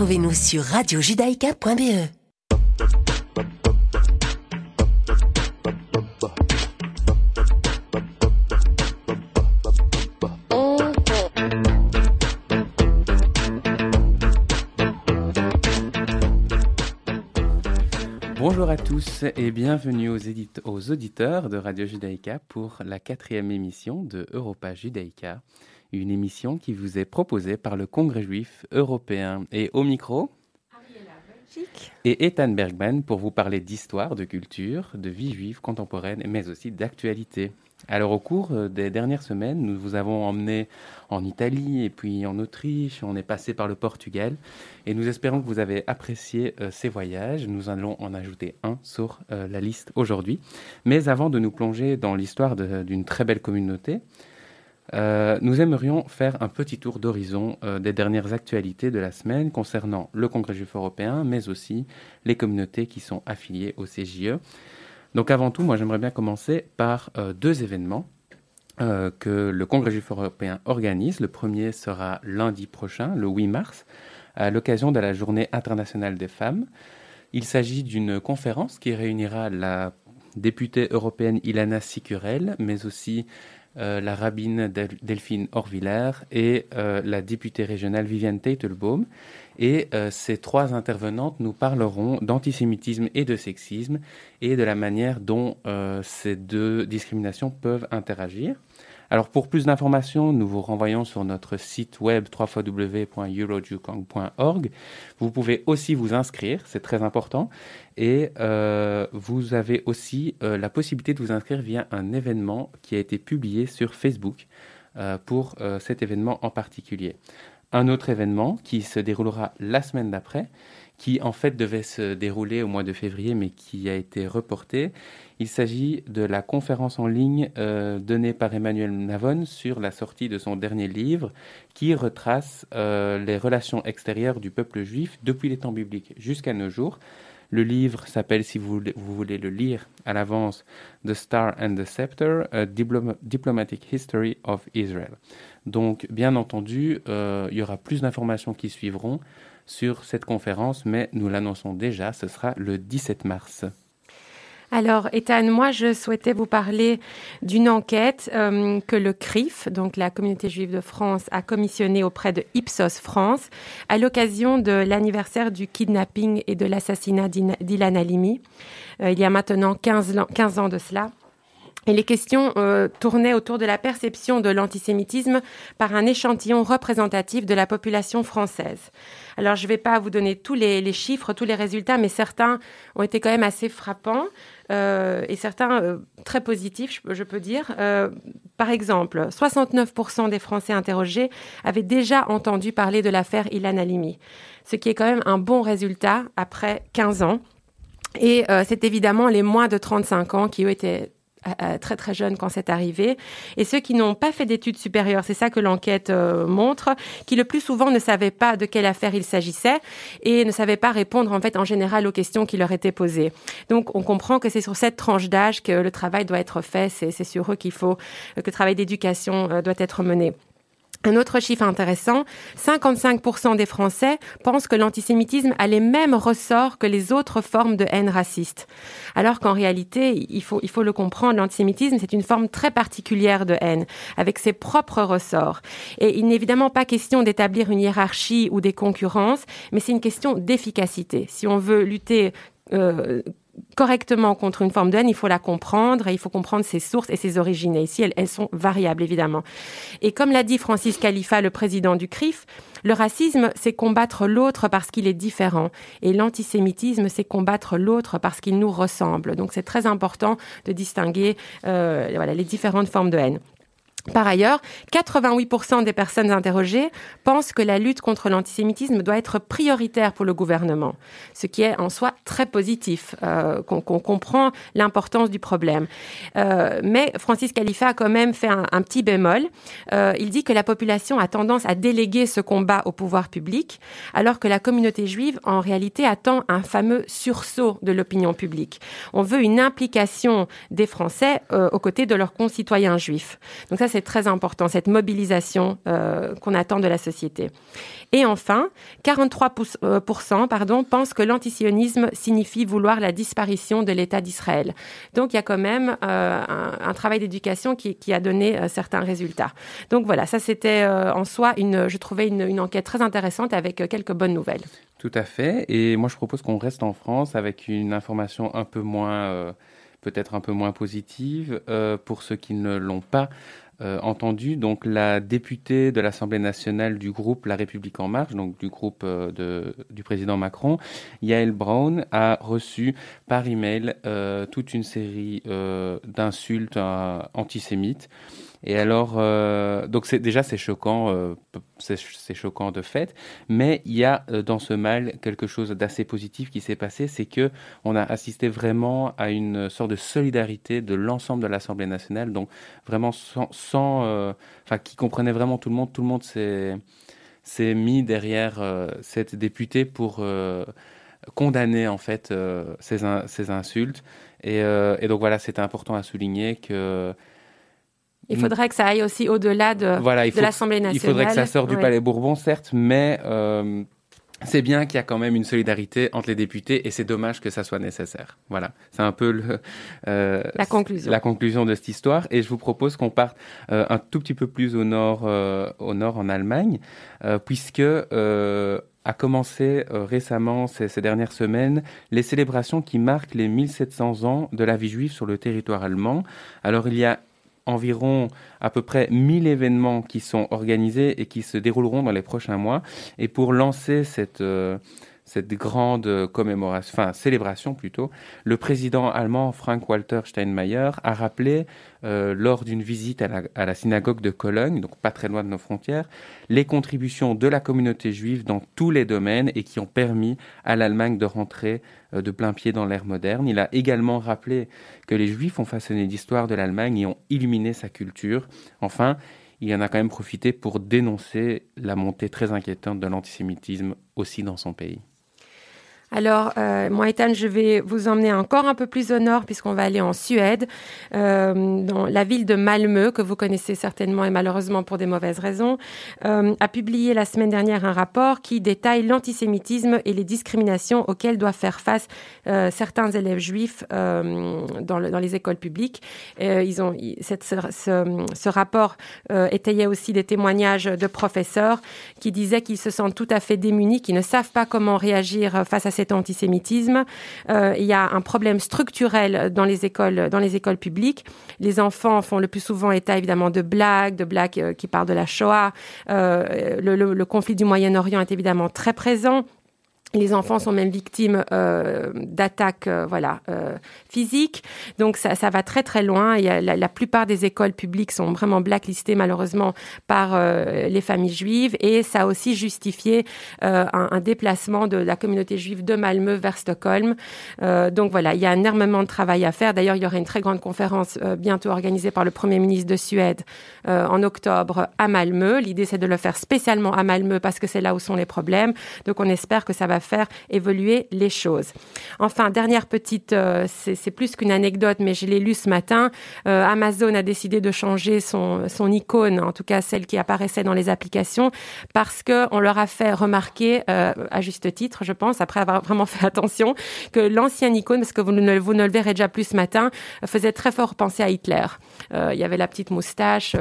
Retrouvez-nous sur radiojudaïka.be. Bonjour à tous et bienvenue aux, aux, auditeurs de Radio Judaïka pour la quatrième émission de Europa Judaïka, une émission qui vous est proposée par le Congrès juif européen. Et au micro, et Ethan Bergman pour vous parler d'histoire, de culture, de vie juive contemporaine, mais aussi d'actualité. Alors au cours euh, des dernières semaines, nous vous avons emmené en Italie et puis en Autriche, on est passé par le Portugal et nous espérons que vous avez apprécié euh, ces voyages. Nous allons en ajouter un sur euh, la liste aujourd'hui. Mais avant de nous plonger dans l'histoire d'une très belle communauté, nous aimerions faire un petit tour d'horizon des dernières actualités de la semaine concernant le Congrès juif européen, mais aussi les communautés qui sont affiliées au CJE. Donc avant tout, moi j'aimerais bien commencer par euh, deux événements euh, que le Congrès juif européen organise. Le premier sera lundi prochain, le 8 mars, à l'occasion de la Journée internationale des femmes. Il s'agit d'une conférence qui réunira la députée européenne Ilana Sicurel, mais aussi euh, la rabbine Delphine Orviller et la députée régionale Viviane Teitelbaum. Et euh, ces trois intervenantes nous parleront d'antisémitisme et de sexisme et de la manière dont euh, ces deux discriminations peuvent interagir. Alors pour plus d'informations, nous vous renvoyons sur notre site web www.eurojukong.org. Vous pouvez aussi vous inscrire, c'est très important. Et euh, vous avez aussi la possibilité de vous inscrire via un événement qui a été publié sur Facebook pour cet événement en particulier un autre événement qui se déroulera la semaine d'après, qui en fait devait se dérouler au mois de février, mais qui a été reporté. Il s'agit de la conférence en ligne euh, donnée par Emmanuel Navon sur la sortie de son dernier livre, qui retrace euh, les relations extérieures du peuple juif depuis les temps bibliques jusqu'à nos jours. Le livre s'appelle, si vous voulez, le lire à l'avance, The Star and the Scepter, a Diplomatic History of Israel. Donc, bien entendu, euh, il y aura plus d'informations qui suivront sur cette conférence, mais nous l'annonçons déjà, ce sera le 17 mars. Alors, Ethan, moi, je souhaitais vous parler d'une enquête euh, que le CRIF, donc la communauté juive de France, a commissionnée auprès de Ipsos France à l'occasion de l'anniversaire du kidnapping et de l'assassinat d'Ilan Halimi, euh, il y a maintenant 15 ans, de cela. Et les questions euh, tournaient autour de la perception de l'antisémitisme par un échantillon représentatif de la population française. Alors, je ne vais pas vous donner tous les, chiffres, tous les résultats, mais certains ont été quand même assez frappants. Euh, et certains euh, très positifs, je, peux dire. Par exemple, 69% des Français interrogés avaient déjà entendu parler de l'affaire Ilan Halimi, ce qui est quand même un bon résultat après 15 ans. Et c'est évidemment les moins de 35 ans qui ont été très très jeunes quand c'est arrivé, et ceux qui n'ont pas fait d'études supérieures, c'est ça que l'enquête euh, montre, qui le plus souvent ne savaient pas de quelle affaire il s'agissait et ne savaient pas répondre en fait en général aux questions qui leur étaient posées. Donc on comprend que c'est sur cette tranche d'âge que le travail doit être fait, c'est sur eux qu'il faut que le travail d'éducation euh, doit être mené. Un autre chiffre intéressant, 55% des Français pensent que l'antisémitisme a les mêmes ressorts que les autres formes de haine raciste. Alors qu'en réalité, il faut, il faut le comprendre, l'antisémitisme, c'est une forme très particulière de haine, avec ses propres ressorts. Et il n'est évidemment pas question d'établir une hiérarchie ou des concurrences, mais c'est une question d'efficacité. Si on veut lutter euh, correctement contre une forme de haine, il faut la comprendre et il faut comprendre ses sources et ses origines. Et ici, elles, sont variables, évidemment. Et comme l'a dit Francis Khalifa, le président du CRIF, le racisme, c'est combattre l'autre parce qu'il est différent. Et l'antisémitisme, c'est combattre l'autre parce qu'il nous ressemble. Donc c'est très important de distinguer euh, les différentes formes de haine. Par ailleurs, 88% des personnes interrogées pensent que la lutte contre l'antisémitisme doit être prioritaire pour le gouvernement, ce qui est en soi très positif, euh, qu'on comprend l'importance du problème. Euh, mais Francis Khalifa a quand même fait un, petit bémol. Euh, il dit que la population a tendance à déléguer ce combat au pouvoir public, alors que la communauté juive, en réalité, attend un fameux sursaut de l'opinion publique. On veut une implication des Français aux côtés de leurs concitoyens juifs. C'est très important, cette mobilisation qu'on attend de la société. Et enfin, 43% pardon, pensent que l'antisionisme signifie vouloir la disparition de l'État d'Israël. Donc il y a quand même un, travail d'éducation qui, a donné certains résultats. Donc voilà, ça c'était en soi, une, je trouvais une, enquête très intéressante avec quelques bonnes nouvelles. Tout à fait. Et moi, je propose qu'on reste en France avec une information un peu moins, euh, peut-être un peu moins positive euh, pour ceux qui ne l'ont pas. Euh, entendu. Donc, la députée de l'Assemblée nationale du groupe La République En Marche, donc du groupe de, du président Macron, Yael Brown, a reçu par email toute une série d'insultes antisémites. Et alors, euh, donc déjà c'est choquant, euh, c'est choquant de fait, mais il y a euh, dans ce mal quelque chose d'assez positif qui s'est passé, c'est que on a assisté vraiment à une sorte de solidarité de l'ensemble de l'Assemblée nationale, donc vraiment sans, enfin qui comprenait vraiment tout le monde, tout le monde s'est mis derrière cette députée pour condamner en fait ces, insultes. Et, et donc voilà, c'était important à souligner que il faudrait que ça aille aussi au-delà de, de l'Assemblée nationale. Il faudrait que ça sorte du Palais Bourbon, certes, mais euh, c'est bien qu'il y a quand même une solidarité entre les députés et c'est dommage que ça soit nécessaire. Voilà, c'est un peu le, euh, la, conclusion. la conclusion de cette histoire. Et je vous propose qu'on parte euh, un tout petit peu plus au nord, au nord en Allemagne, puisque a commencé récemment, ces, ces, dernières semaines, les célébrations qui marquent les 1700 ans de la vie juive sur le territoire allemand. Alors il y a environ à peu près 1000 événements qui sont organisés et qui se dérouleront dans les prochains mois. Et pour lancer cette, euh, cette grande commémoration, enfin célébration plutôt, le président allemand Frank-Walter Steinmeier a rappelé euh, lors d'une visite à la, à la, synagogue de Cologne, donc pas très loin de nos frontières, les contributions de la communauté juive dans tous les domaines et qui ont permis à l'Allemagne de rentrer euh, de plein pied dans l'ère moderne. Il a également rappelé que les juifs ont façonné l'histoire de l'Allemagne et ont illuminé sa culture. Enfin, il en a quand même profité pour dénoncer la montée très inquiétante de l'antisémitisme aussi dans son pays. Alors, euh, moi, Ethan, je vais vous emmener encore un peu plus au nord, puisqu'on va aller en Suède, euh, dans la ville de Malmö, que vous connaissez certainement et malheureusement pour des mauvaises raisons, euh, a publié la semaine dernière un rapport qui détaille l'antisémitisme et les discriminations auxquelles doivent faire face euh, certains élèves juifs euh, dans, le, dans, les écoles publiques. Euh, ils ont, cette, ce, ce, rapport étayait aussi des témoignages de professeurs qui disaient qu'ils se sentent tout à fait démunis, qu'ils ne savent pas comment réagir face à ces cet antisémitisme. Euh, il y a un problème structurel dans les écoles, dans les écoles publiques. Les enfants font le plus souvent état évidemment de blagues, de blagues euh, qui parlent de la Shoah. Euh, le, le conflit du Moyen-Orient est évidemment très présent. Les enfants sont même victimes euh, d'attaques euh, voilà, euh, physiques. Donc ça, ça, va très très loin. La, plupart des écoles publiques sont vraiment blacklistées malheureusement par les familles juives. Et ça a aussi justifié un, déplacement de la communauté juive de Malmö vers Stockholm. Donc voilà, il y a énormément de travail à faire. D'ailleurs, il y aura une très grande conférence bientôt organisée par le Premier ministre de Suède en octobre à Malmö. L'idée, c'est de le faire spécialement à Malmö parce que c'est là où sont les problèmes. Donc on espère que ça va faire évoluer les choses. Enfin, dernière petite, euh, c'est plus qu'une anecdote, mais je l'ai lu ce matin. Euh, Amazon a décidé de changer son, son icône, en tout cas celle qui apparaissait dans les applications, parce que on leur a fait remarquer, euh, à juste titre, je pense, après avoir vraiment fait attention, que l'ancienne icône, parce que vous ne, vous ne le verrez déjà plus ce matin, faisait très fort penser à Hitler. il y avait la petite moustache.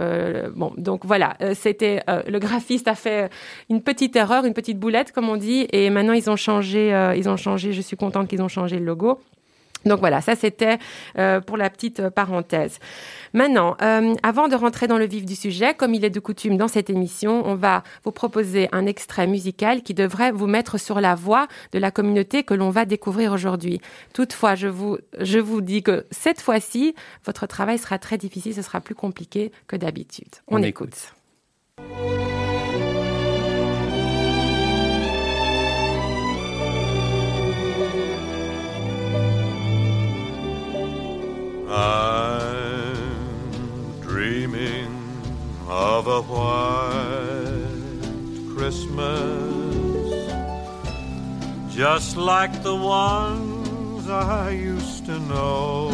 bon, donc voilà, c'était le graphiste a fait une petite erreur, une petite boulette, comme on dit, et maintenant ils ont changé, euh, ils ont changé. Je suis contente qu'ils ont changé le logo. Donc voilà, ça c'était euh, pour la petite euh, parenthèse. Maintenant, euh, avant de rentrer dans le vif du sujet, comme il est de coutume dans cette émission, on va vous proposer un extrait musical qui devrait vous mettre sur la voie de la communauté que l'on va découvrir aujourd'hui. Toutefois, je vous, je vous dis que cette fois-ci, votre travail sera très difficile, ce sera plus compliqué que d'habitude. On, écoute. I'm dreaming of a white Christmas, just like the ones I used to know,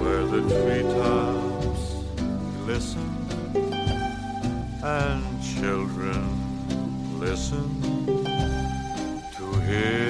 where the treetops listen, and children listen to hear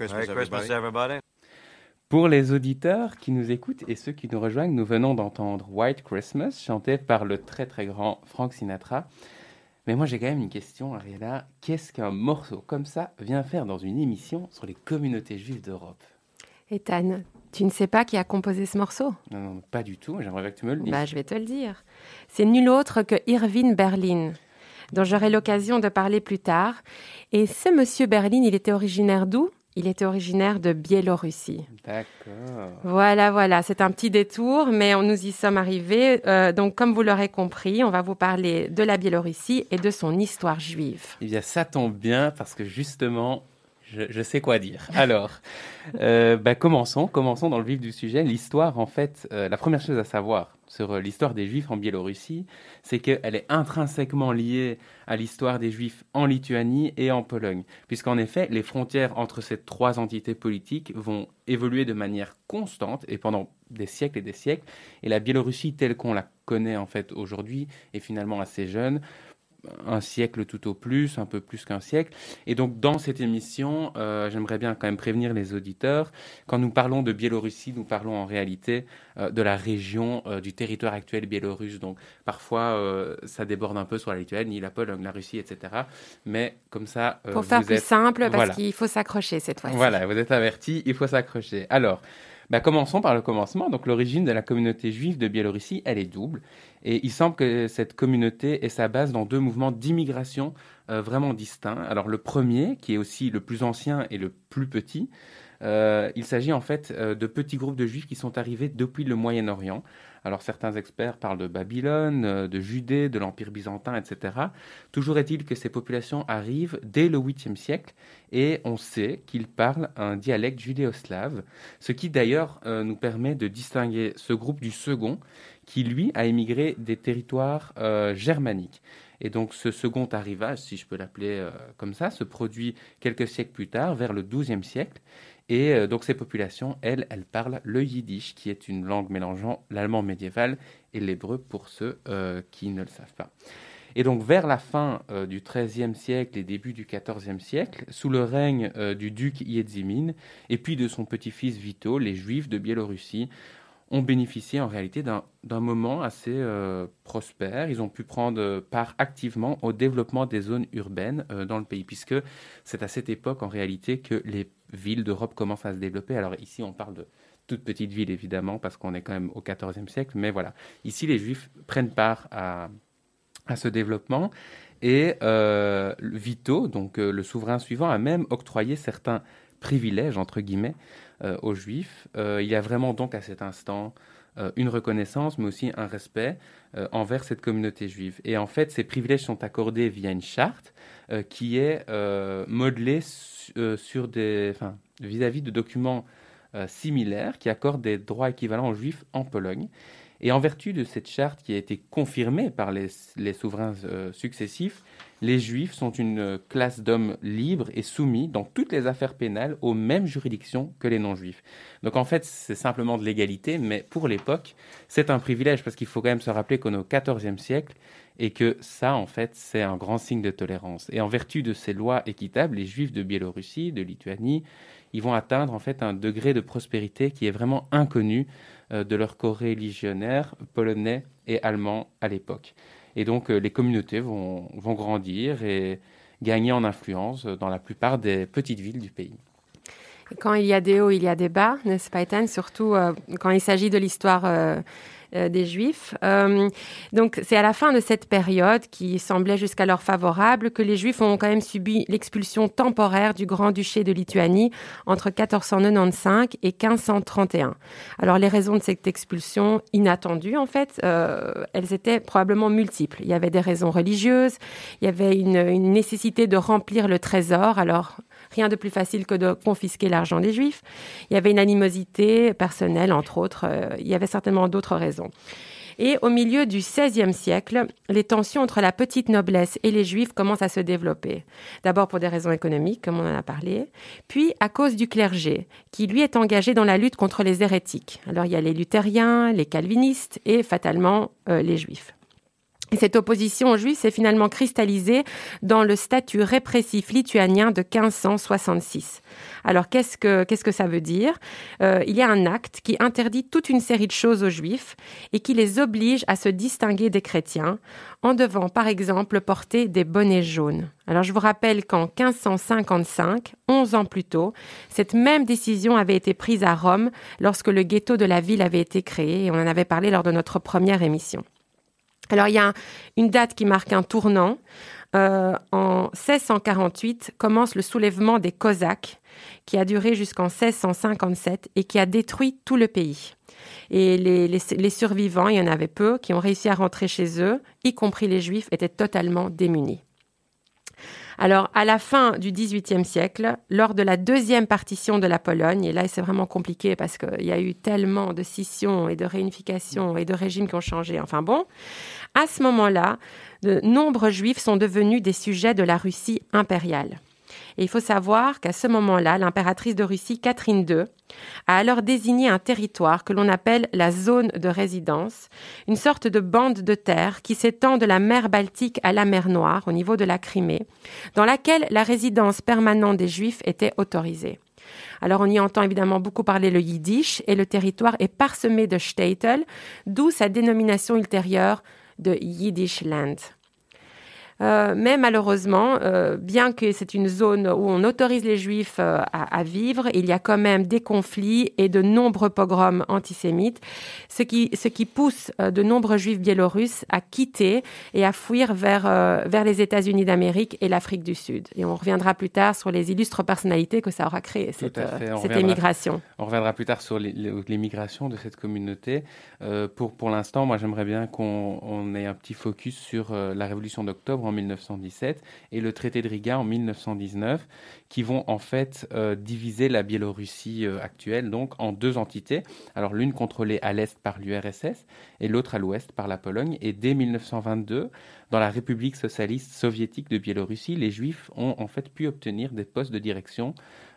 Christmas, Merry Christmas, everybody. everybody. Pour les auditeurs qui nous écoutent et ceux qui nous rejoignent, nous venons d'entendre White Christmas, chanté par le très très grand Frank Sinatra. Mais moi j'ai quand même une question, Ariela. Qu'est-ce qu'un morceau comme ça vient faire dans une émission sur les communautés juives d'Europe? Ethan, tu ne sais pas qui a composé ce morceau? Non, non, pas du tout. J'aimerais bien que tu me le dises. bah, Je vais te le dire. C'est nul autre que Irving Berlin, dont j'aurai l'occasion de parler plus tard. Et ce monsieur Berlin, il était originaire d'où? Il était originaire de Biélorussie. D'accord. Voilà, voilà, c'est un petit détour, mais on, nous y sommes arrivés. Euh, donc, comme vous l'aurez compris, on va vous parler de la Biélorussie et de son histoire juive. Eh bien, ça tombe bien parce que justement, je, sais quoi dire. Alors, euh, bah, commençons, commençons dans le vif du sujet. L'histoire, en fait, euh, la première chose à savoir sur euh, l'histoire des Juifs en Biélorussie, c'est qu'elle est intrinsèquement liée à l'histoire des Juifs en Lituanie et en Pologne, puisqu'en effet, les frontières entre ces trois entités politiques vont évoluer de manière constante et pendant des siècles et des siècles. Et la Biélorussie telle qu'on la connaît en fait aujourd'hui est finalement assez jeune un siècle tout au plus, un peu plus qu'un siècle. Et donc dans cette émission, euh, j'aimerais bien quand même prévenir les auditeurs, quand nous parlons de Biélorussie, nous parlons en réalité euh, de la région euh, du territoire actuel biélorusse. Donc parfois, ça déborde un peu sur la Lituanie, la Pologne, la Russie, etc. Mais comme ça, Pour faire vous plus êtes- simple, parce Voilà. qu'il faut s'accrocher cette fois-ci. Voilà, vous êtes avertis, il faut s'accrocher. Alors, bah, commençons par le commencement. Donc, l'origine de la communauté juive de Biélorussie, elle est double. Et il semble que cette communauté ait sa base dans deux mouvements d'immigration euh, vraiment distincts. Alors, le premier, qui est aussi le plus ancien et le plus petit, euh, il s'agit en fait euh, de petits groupes de juifs qui sont arrivés depuis le Moyen-Orient. Alors certains experts parlent de Babylone, euh, de Judée, de l'Empire byzantin, etc. Toujours est-il que ces populations arrivent dès le 8e siècle et on sait qu'ils parlent un dialecte judéo-slave, ce qui d'ailleurs euh, nous permet de distinguer ce groupe du second qui lui a émigré des territoires euh, germaniques. Et donc ce second arrivage, si je peux l'appeler comme ça, se produit quelques siècles plus tard, vers le 12e siècle. Et euh, donc ces populations, elles, elles parlent le yiddish, qui est une langue mélangeant l'allemand médiéval et l'hébreu pour ceux euh, qui ne le savent pas. Et donc vers la fin euh, du XIIIe siècle et début du XIVe siècle, sous le règne du duc Yedzimine et puis de son petit-fils Vito, les Juifs de Biélorussie ont bénéficié en réalité d'un moment assez prospère. Ils ont pu prendre part activement au développement des zones urbaines dans le pays, puisque c'est à cette époque en réalité que les villes d'Europe commencent à se développer. Alors ici, on parle de toutes petites villes évidemment, parce qu'on est quand même au XIVe siècle, mais voilà. Ici, les Juifs prennent part à, ce développement. Et euh, Vito, donc euh, le souverain suivant, a même octroyé certains privilèges, entre guillemets, euh, aux Juifs. Euh, il y a vraiment donc à cet instant une reconnaissance, mais aussi un respect euh, envers cette communauté juive. Et en fait, ces privilèges sont accordés via une charte euh, qui est euh, modelée su- euh, sur des, vis-à-vis de documents euh, similaires qui accordent des droits équivalents aux Juifs en Pologne. Et en vertu de cette charte qui a été confirmée par les, souverains euh, successifs, les Juifs sont une classe d'hommes libres et soumis dans toutes les affaires pénales aux mêmes juridictions que les non-juifs. Donc en fait, c'est simplement de l'égalité, mais pour l'époque, c'est un privilège parce qu'il faut quand même se rappeler qu'on est au XIVe siècle et que ça, en fait, c'est un grand signe de tolérance. Et en vertu de ces lois équitables, les Juifs de Biélorussie, de Lituanie, ils vont atteindre en fait un degré de prospérité qui est vraiment inconnu euh, de leurs co-religionnaires polonais et allemands à l'époque. Et donc euh, les communautés vont, vont grandir et gagner en influence dans la plupart des petites villes du pays. Quand il y a des hauts, il y a des bas, n'est-ce pas, Ethan Surtout euh, quand il s'agit de l'histoire euh, des Juifs. Euh, donc c'est à la fin de cette période, qui semblait jusqu'alors favorable, que les Juifs ont quand même subi l'expulsion temporaire du Grand-Duché de Lituanie entre 1495 et 1531. Alors les raisons de cette expulsion inattendue, en fait, euh, elles étaient probablement multiples. Il y avait des raisons religieuses, il y avait une, une nécessité de remplir le trésor. Alors Rien de plus facile que de confisquer l'argent des Juifs. Il y avait une animosité personnelle, entre autres. Euh, il y avait certainement d'autres raisons. Et au milieu du XVIe siècle, les tensions entre la petite noblesse et les Juifs commencent à se développer. D'abord pour des raisons économiques, comme on en a parlé, puis à cause du clergé, qui lui est engagé dans la lutte contre les hérétiques. Alors il y a les luthériens, les calvinistes et fatalement euh, les Juifs. Et cette opposition aux Juifs s'est finalement cristallisée dans le statut répressif lituanien de 1566. Alors qu'est-ce que qu'est-ce que ça veut dire? Euh, Il y a un acte qui interdit toute une série de choses aux Juifs et qui les oblige à se distinguer des chrétiens en devant par exemple porter des bonnets jaunes. Alors je vous rappelle qu'en 1555, 11 ans plus tôt, cette même décision avait été prise à Rome lorsque le ghetto de la ville avait été créé et on en avait parlé lors de notre première émission. Alors il y a une date qui marque un tournant. Euh, en 1648 commence le soulèvement des Cosaques qui a duré jusqu'en 1657 et qui a détruit tout le pays. Et les, les, survivants, il y en avait peu, qui ont réussi à rentrer chez eux, y compris les Juifs, étaient totalement démunis. Alors, à la fin du XVIIIe siècle, lors de la deuxième partition de la Pologne, et là c'est vraiment compliqué parce qu'il y a eu tellement de scissions et de réunifications et de régimes qui ont changé, enfin bon, à ce moment-là, de nombreux juifs sont devenus des sujets de la Russie impériale. Il faut savoir qu'à ce moment-là, l'impératrice de Russie, Catherine II, a alors désigné un territoire que l'on appelle la zone de résidence, une sorte de bande de terre qui s'étend de la mer Baltique à la mer Noire, au niveau de la Crimée, dans laquelle la résidence permanente des Juifs était autorisée. Alors on y entend évidemment beaucoup parler le yiddish et le territoire est parsemé de shtetl, d'où sa dénomination ultérieure de Yiddish Land. Euh, mais malheureusement, euh, bien que c'est une zone où on autorise les juifs euh, à, vivre, il y a quand même des conflits et de nombreux pogroms antisémites, ce qui, ce qui pousse de nombreux juifs biélorusses à quitter et à fuir vers, vers les États-Unis d'Amérique et l'Afrique du Sud. Et on reviendra plus tard sur les illustres personnalités que ça aura créé, cette, cette émigration. On reviendra plus tard sur l'émigration de cette communauté. pour pour l'instant, moi j'aimerais bien qu'on ait un petit focus sur la révolution d'octobre en 1917 et le traité de Riga en 1919, qui vont en fait euh, diviser la Biélorussie euh, actuelle donc en deux entités. Alors l'une contrôlée à l'est par l'URSS et l'autre à l'ouest par la Pologne. Et dès 1922, dans la République socialiste soviétique de Biélorussie, les Juifs ont en fait pu obtenir des postes de direction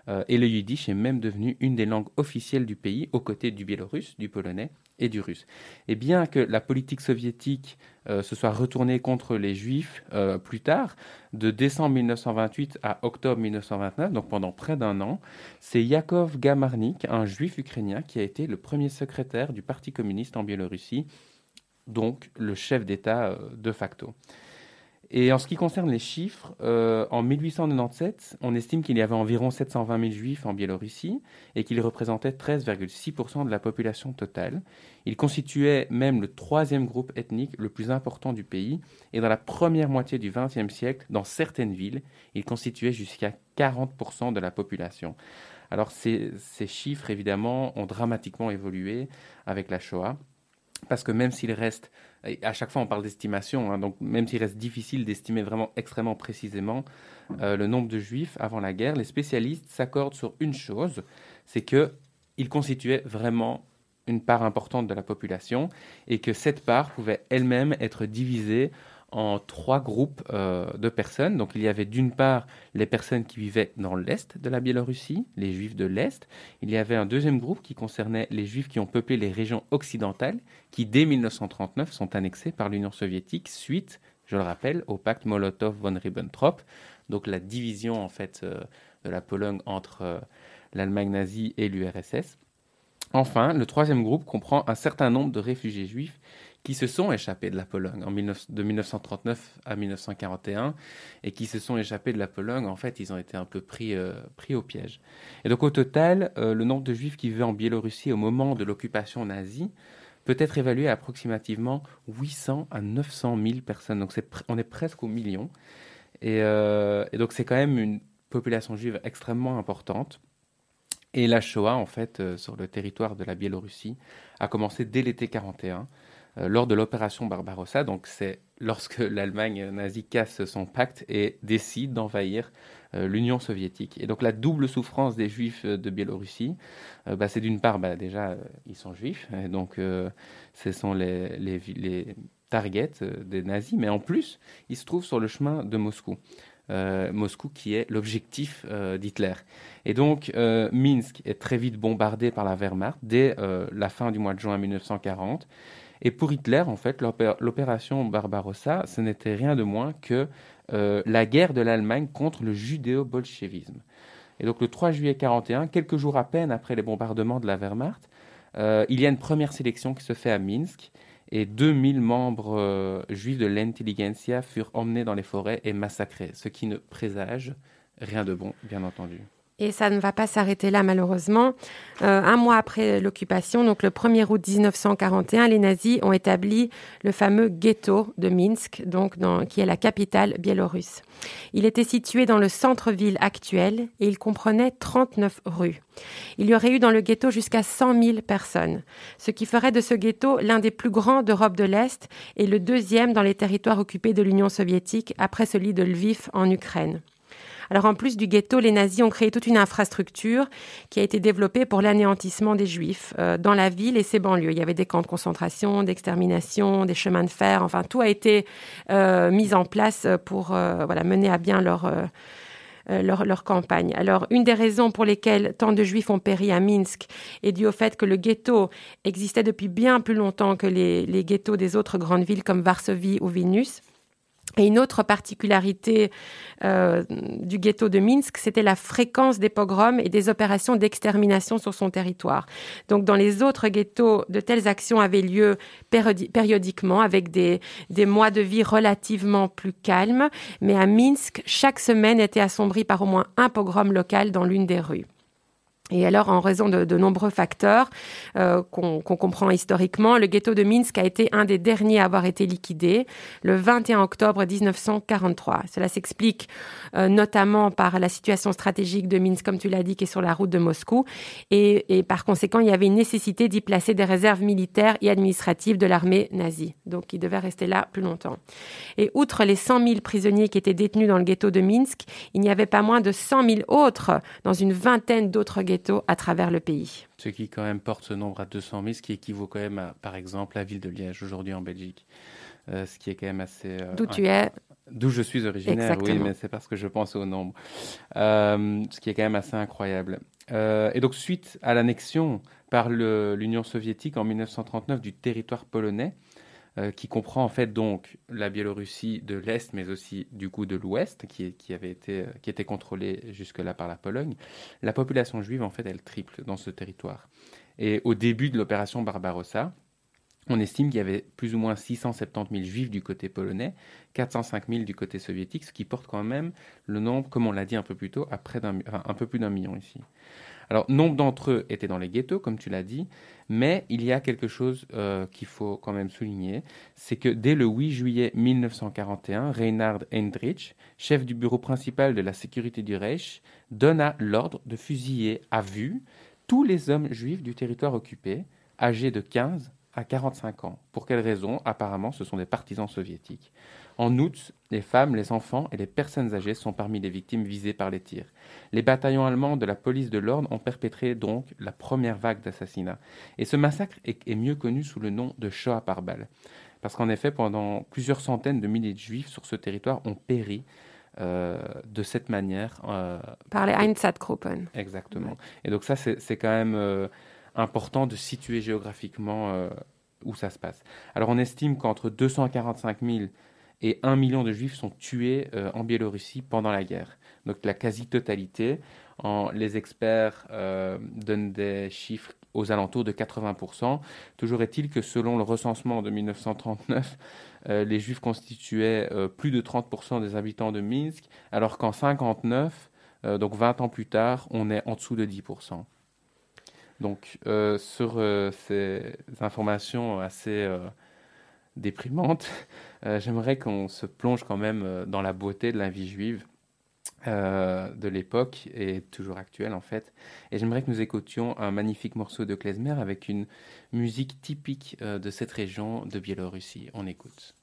euh, et le yiddish est même devenu une des langues officielles du pays, aux côtés du biélorusse, du polonais et du russe. Et bien que la politique soviétique euh, se soit retournée contre les juifs euh, plus tard, de décembre 1928 à octobre 1929, donc pendant près d'un an, c'est Yakov Gamarnik, un juif ukrainien, qui a été le premier secrétaire du Parti communiste en Biélorussie, donc le chef d'État de facto. Et en ce qui concerne les chiffres, euh, en 1897, on estime qu'il y avait environ 720 000 juifs en Biélorussie et qu'ils représentaient 13,6% de la population totale. Ils constituaient même le troisième groupe ethnique le plus important du pays et dans la première moitié du XXe siècle, dans certaines villes, ils constituaient jusqu'à 40% de la population. Alors ces, ces chiffres, évidemment, ont dramatiquement évolué avec la Shoah parce que même s'il reste à chaque fois on parle d'estimation, hein, donc même s'il reste difficile d'estimer vraiment extrêmement précisément euh, le nombre de juifs avant la guerre, les spécialistes s'accordent sur une chose, c'est qu'ils constituaient vraiment une part importante de la population et que cette part pouvait elle-même être divisée en trois groupes euh, de personnes. Donc il y avait d'une part les personnes qui vivaient dans l'Est de la Biélorussie, les Juifs de l'Est. Il y avait un deuxième groupe qui concernait les Juifs qui ont peuplé les régions occidentales, qui dès 1939 sont annexés par l'Union soviétique suite, je le rappelle, au pacte Molotov-von Ribbentrop, donc la division en fait euh, de la Pologne entre euh, l'Allemagne nazie et l'URSS. Enfin, le troisième groupe comprend un certain nombre de réfugiés juifs qui se sont échappés de la Pologne en de 1939 à 1941 et qui se sont échappés de la Pologne, en fait, ils ont été un peu pris, euh, pris au piège. Et donc au total, euh, le nombre de juifs qui vivaient en Biélorussie au moment de l'occupation nazie peut être évalué à approximativement 800 à 900 000 personnes. Donc on est presque au million. Et, euh, et donc c'est quand même une population juive extrêmement importante. Et la Shoah, en fait, sur le territoire de la Biélorussie, a commencé dès l'été 41 euh, lors de l'opération Barbarossa. Donc c'est lorsque l'Allemagne nazie casse son pacte et décide d'envahir euh, l'Union soviétique. Et donc la double souffrance des Juifs de Biélorussie, euh, bah, c'est d'une part bah, déjà ils sont juifs, et donc ce sont les, les, les targets des nazis, mais en plus ils se trouvent sur le chemin de Moscou. Moscou qui est l'objectif d'Hitler. Et donc Minsk est très vite bombardé par la Wehrmacht dès la fin du mois de juin 1940. Et pour Hitler, en fait, l'opération Barbarossa, ce n'était rien de moins que euh, la guerre de l'Allemagne contre le judéo-bolchevisme. Et donc le 3 juillet 41, quelques jours à peine après les bombardements de la Wehrmacht, euh, il y a une première sélection qui se fait à Minsk et 2000 membres euh, juifs de l'intelligentsia furent emmenés dans les forêts et massacrés, ce qui ne présage rien de bon, bien entendu. Et ça ne va pas s'arrêter là, malheureusement. Euh, un mois après l'occupation, donc le 1er août 1941, les nazis ont établi le fameux ghetto de Minsk, qui est la capitale biélorusse. Il était situé dans le centre-ville actuel et il comprenait 39 rues. Il y aurait eu dans le ghetto jusqu'à 100 000 personnes, ce qui ferait de ce ghetto l'un des plus grands d'Europe de l'Est et le deuxième dans les territoires occupés de l'Union soviétique après celui de Lviv en Ukraine. Alors en plus du ghetto, les nazis ont créé toute une infrastructure qui a été développée pour l'anéantissement des juifs euh, dans la ville et ses banlieues. Il y avait des camps de concentration, d'extermination, des chemins de fer, enfin tout a été euh, mis en place pour euh, voilà, mener à bien leur... Leur, campagne. Alors, une des raisons pour lesquelles tant de juifs ont péri à Minsk est due au fait que le ghetto existait depuis bien plus longtemps que les, les ghettos des autres grandes villes comme Varsovie ou Vilnius. Et une autre particularité euh, du ghetto de Minsk, c'était la fréquence des pogroms et des opérations d'extermination sur son territoire. Donc dans les autres ghettos, de telles actions avaient lieu périodiquement avec des, des mois de vie relativement plus calmes. Mais à Minsk, chaque semaine était assombrie par au moins un pogrom local dans l'une des rues. Et alors, en raison de, nombreux facteurs euh, qu'on comprend historiquement, le ghetto de Minsk a été un des derniers à avoir été liquidé le 21 octobre 1943. Cela s'explique euh, notamment par la situation stratégique de Minsk, comme tu l'as dit, qui est sur la route de Moscou. Et, et par conséquent, il y avait une nécessité d'y placer des réserves militaires et administratives de l'armée nazie. Donc, il devait rester là plus longtemps. Et outre les 100 000 prisonniers qui étaient détenus dans le ghetto de Minsk, il n'y avait pas moins de 100 000 autres dans une vingtaine d'autres ghettos à travers le pays. Ce qui quand même porte ce nombre à 200 000, ce qui équivaut quand même à, par exemple, la ville de Liège aujourd'hui en Belgique. Euh, ce qui est quand même assez... Euh, D'où tu es D'où je suis originaire, oui, mais c'est parce que je pense au nombre. Euh, ce qui est quand même assez incroyable. et donc, suite à l'annexion par l'Union soviétique en 1939 du territoire polonais, euh, qui comprend en fait donc la Biélorussie de l'Est, mais aussi du coup de l'Ouest, qui, avait été, euh, qui était contrôlée jusque-là par la Pologne, la population juive, en fait, elle triple dans ce territoire. Et au début de l'opération Barbarossa, on estime qu'il y avait plus ou moins 670 000 juifs du côté polonais, 405 000 du côté soviétique, ce qui porte quand même le nombre, comme on l'a dit un peu plus tôt, à près d'un, un peu plus d'un million ici. Alors, nombre d'entre eux étaient dans les ghettos, comme tu l'as dit, mais il y a quelque chose euh, qu'il faut quand même souligner, c'est que dès le 8 juillet 1941, Reinhard Hendrich, chef du bureau principal de la sécurité du Reich, donna l'ordre de fusiller à vue tous les hommes juifs du territoire occupé, âgés de 15 à 45 ans. Pour quelle raison? Apparemment, ce sont des partisans soviétiques. En août, les femmes, les enfants et les personnes âgées sont parmi les victimes visées par les tirs. Les bataillons allemands de la police de l'ordre ont perpétré donc la première vague d'assassinats. Et ce massacre est, est mieux connu sous le nom de Shoah par balle. Parce qu'en effet, pendant plusieurs centaines de milliers de juifs sur ce territoire ont péri euh, de cette manière. euh, Par les Einsatzgruppen. Exactement. Et donc ça, c'est quand même euh, important de situer géographiquement où ça se passe. Alors on estime qu'entre 245 000 et 1 million de juifs sont tués euh, en Biélorussie pendant la guerre. Donc la quasi-totalité. Les experts euh, donnent des chiffres aux alentours de 80%. Toujours est-il que selon le recensement de 1939, euh, les juifs constituaient plus de 30% des habitants de Minsk, alors qu'en 59, euh, donc 20 ans plus tard, on est en dessous de 10%. Donc sur ces informations assez déprimantes, euh, j'aimerais qu'on se plonge quand même euh, dans la beauté de la vie juive euh, de l'époque et toujours actuelle en fait. Et j'aimerais que nous écoutions un magnifique morceau de klezmer avec une musique typique de cette région de Biélorussie. On écoute.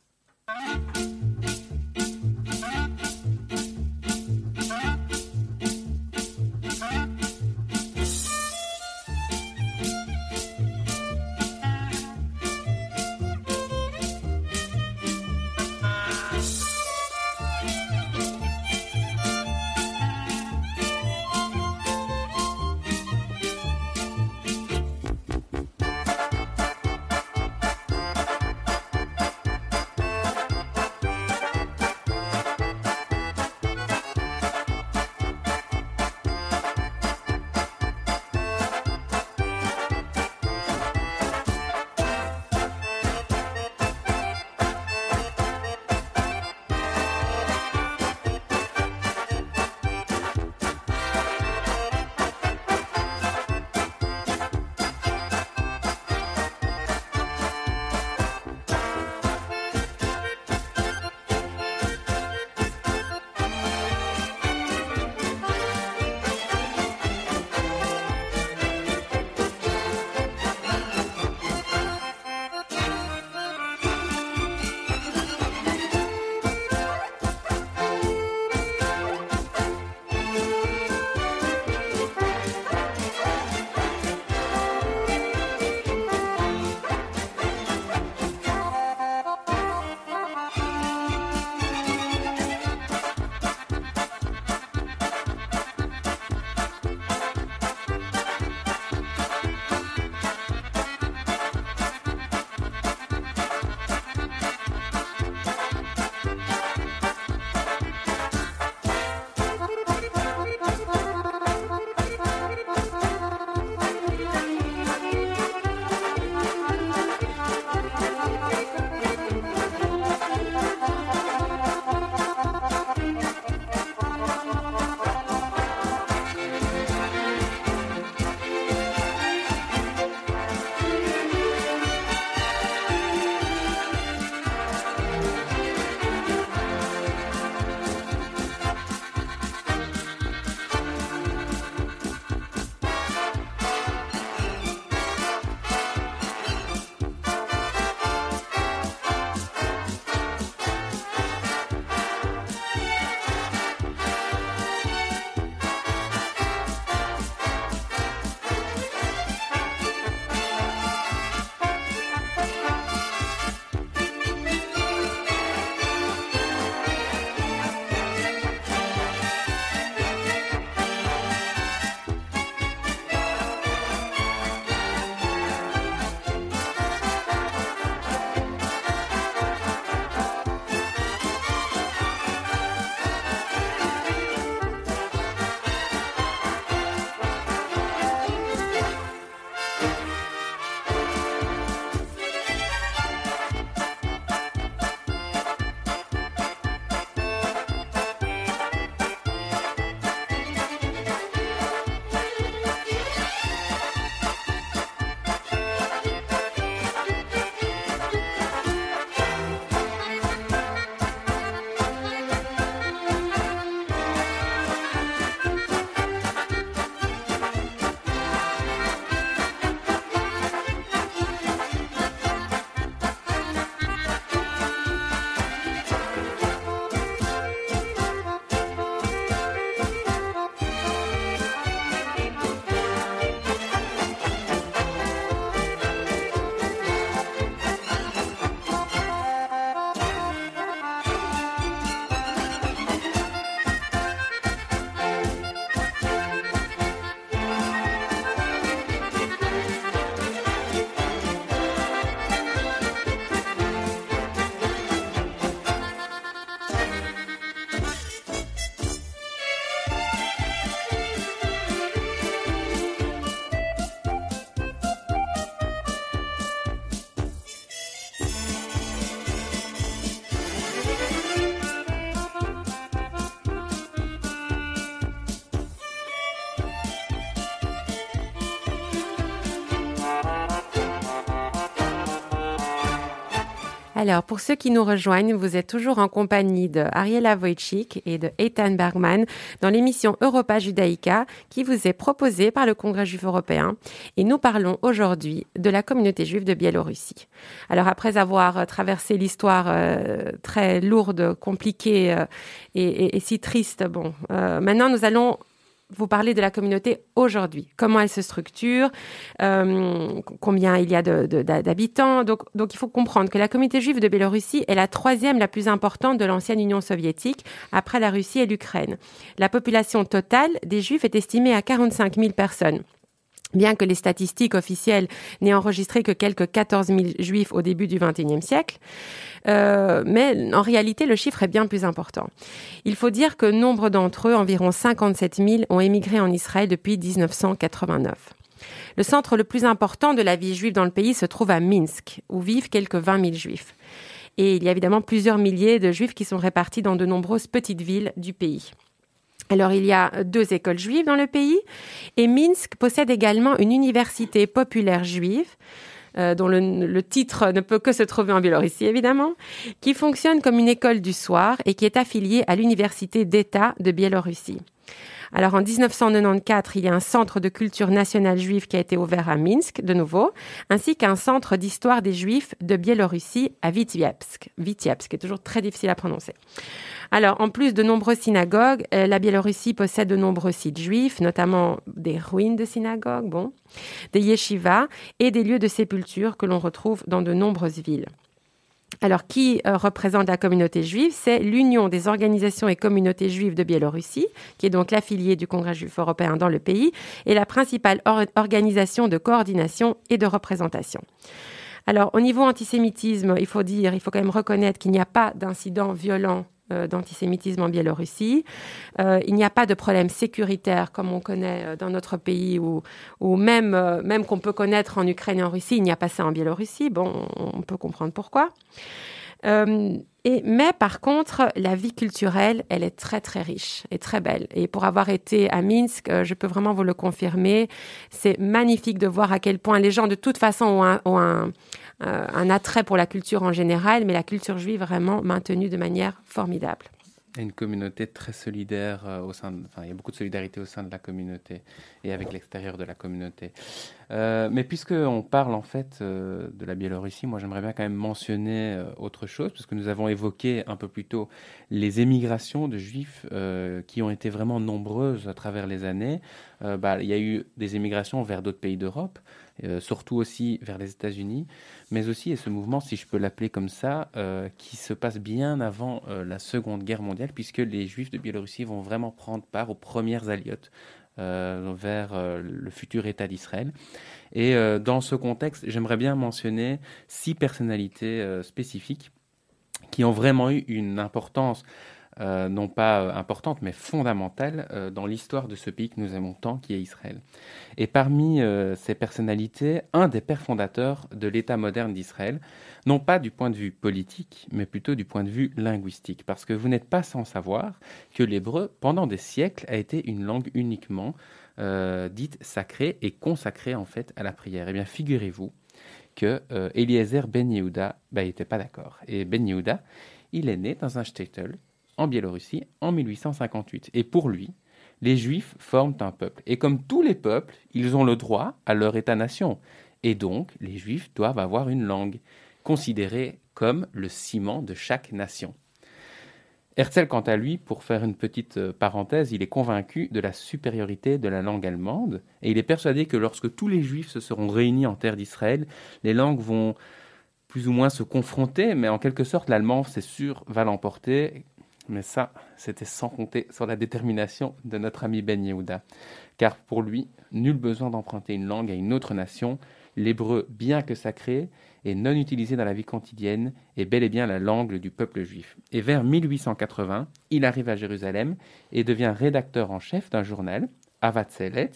Alors, pour ceux qui nous rejoignent, vous êtes toujours en compagnie de Ariela Wojcik et de Ethan Bergman dans l'émission Europa Judaica qui vous est proposée par le Congrès juif européen. Et nous parlons aujourd'hui de la communauté juive de Biélorussie. Alors, après avoir traversé l'histoire euh, très lourde, compliquée euh, et, si triste, bon, euh, maintenant nous allons vous parler de la communauté aujourd'hui, comment elle se structure, euh, combien il y a d'habitants. Donc, donc, il faut comprendre que la communauté juive de Biélorussie est la troisième la plus importante de l'ancienne Union soviétique, après la Russie et l'Ukraine. La population totale des juifs est estimée à 45 000 personnes. Bien que les statistiques officielles n'aient enregistré que quelques 14 000 juifs au début du XXIe siècle, euh, mais en réalité, le chiffre est bien plus important. Il faut dire que nombre d'entre eux, environ 57 000, ont émigré en Israël depuis 1989. Le centre le plus important de la vie juive dans le pays se trouve à Minsk, où vivent quelques 20 000 juifs. Et il y a évidemment plusieurs milliers de juifs qui sont répartis dans de nombreuses petites villes du pays. Alors il y a deux écoles juives dans le pays et Minsk possède également une université populaire juive. Euh, dont le, le, titre ne peut que se trouver en Biélorussie, évidemment, qui fonctionne comme une école du soir et qui est affiliée à l'Université d'État de Biélorussie. Alors en 1994, il y a un centre de culture nationale juive qui a été ouvert à Minsk, de nouveau, ainsi qu'un centre d'histoire des juifs de Biélorussie à. Vityebsk, qui est toujours très difficile à prononcer. Alors, en plus de nombreuses synagogues, euh, la Biélorussie possède de nombreux sites juifs, notamment des ruines de synagogues, bon, des yeshivas et des lieux de sépulture que l'on retrouve dans de nombreuses villes. Alors, qui euh, représente la communauté juive C'est l'Union des organisations et communautés juives de Biélorussie, qui est donc l'affiliée du Congrès juif européen dans le pays, et la principale or organisation de coordination et de représentation. Alors, au niveau antisémitisme, il faut dire, il faut quand même reconnaître qu'il n'y a pas d'incident violent d'antisémitisme en Biélorussie. Euh, il n'y a pas de problème sécuritaire comme on connaît euh, dans notre pays ou, ou même, euh, même qu'on peut connaître en Ukraine et en Russie. Il n'y a pas ça en Biélorussie. Bon, on peut comprendre pourquoi. Euh, et, mais par contre, la vie culturelle, elle est très très riche et très belle. Et pour avoir été à Minsk, euh, je peux vraiment vous le confirmer. C'est magnifique de voir à quel point les gens, de toute façon, ont un, euh, un attrait pour la culture en général, mais la culture juive vraiment maintenue de manière formidable. Une communauté très solidaire euh, au sein enfin, il y a beaucoup de solidarité au sein de la communauté et avec l'extérieur de la communauté. Euh, mais puisqu'on parle en fait de la Biélorussie, moi j'aimerais bien quand même mentionner autre chose, parce que nous avons évoqué un peu plus tôt les émigrations de juifs qui ont été vraiment nombreuses à travers les années. Bah, il y a eu des émigrations vers d'autres pays d'Europe, euh, surtout aussi vers les États-Unis, mais aussi, et ce mouvement, si je peux l'appeler comme ça, euh, qui se passe bien avant euh, la Seconde Guerre mondiale, puisque les Juifs de Biélorussie vont vraiment prendre part aux premières aliotes euh, vers le futur État d'Israël. Et dans ce contexte, j'aimerais bien mentionner six personnalités spécifiques qui ont vraiment eu une importance euh, non pas euh, importante, mais fondamentale euh, dans l'histoire de ce pays que nous aimons tant, qui est Israël. Et parmi ces personnalités, un des pères fondateurs de l'État moderne d'Israël, non pas du point de vue politique, mais plutôt du point de vue linguistique, parce que vous n'êtes pas sans savoir que l'hébreu, pendant des siècles, a été une langue uniquement dite sacrée et consacrée en fait à la prière. Eh bien, figurez-vous que Eliezer Ben Yehuda n'était bah, pas d'accord. Et Ben Yehuda, il est né dans un shtetl en Biélorussie en 1858. Et pour lui, les Juifs forment un peuple. Et comme tous les peuples, ils ont le droit à leur État-nation. Et donc, les Juifs doivent avoir une langue, considérée comme le ciment de chaque nation. Herzl, quant à lui, pour faire une petite euh, parenthèse, il est convaincu de la supériorité de la langue allemande et il est persuadé que lorsque tous les juifs se seront réunis en terre d'Israël, les langues vont plus ou moins se confronter, mais en quelque sorte, l'allemand, c'est sûr, va l'emporter mais ça, c'était sans compter sur la détermination de notre ami Ben Yehuda. Car pour lui, nul besoin d'emprunter une langue à une autre nation. L'hébreu, bien que sacré et non utilisé dans la vie quotidienne, est bel et bien la langue du peuple juif. Et vers 1880, il arrive à Jérusalem et devient rédacteur en chef d'un journal, Avatzelet,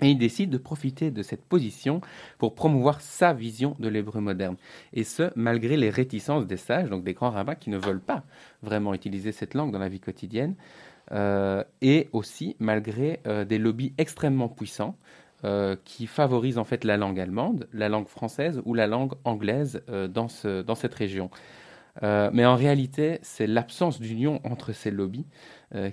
et il décide de profiter de cette position pour promouvoir sa vision de l'hébreu moderne. Et ce, malgré les réticences des sages, donc des grands rabbins qui ne veulent pas vraiment utiliser cette langue dans la vie quotidienne, euh, et aussi malgré euh, des lobbies extrêmement puissants euh, qui favorise en fait la langue allemande, la langue française ou la langue anglaise dans, dans cette région. Mais en réalité, c'est l'absence d'union entre ces lobbies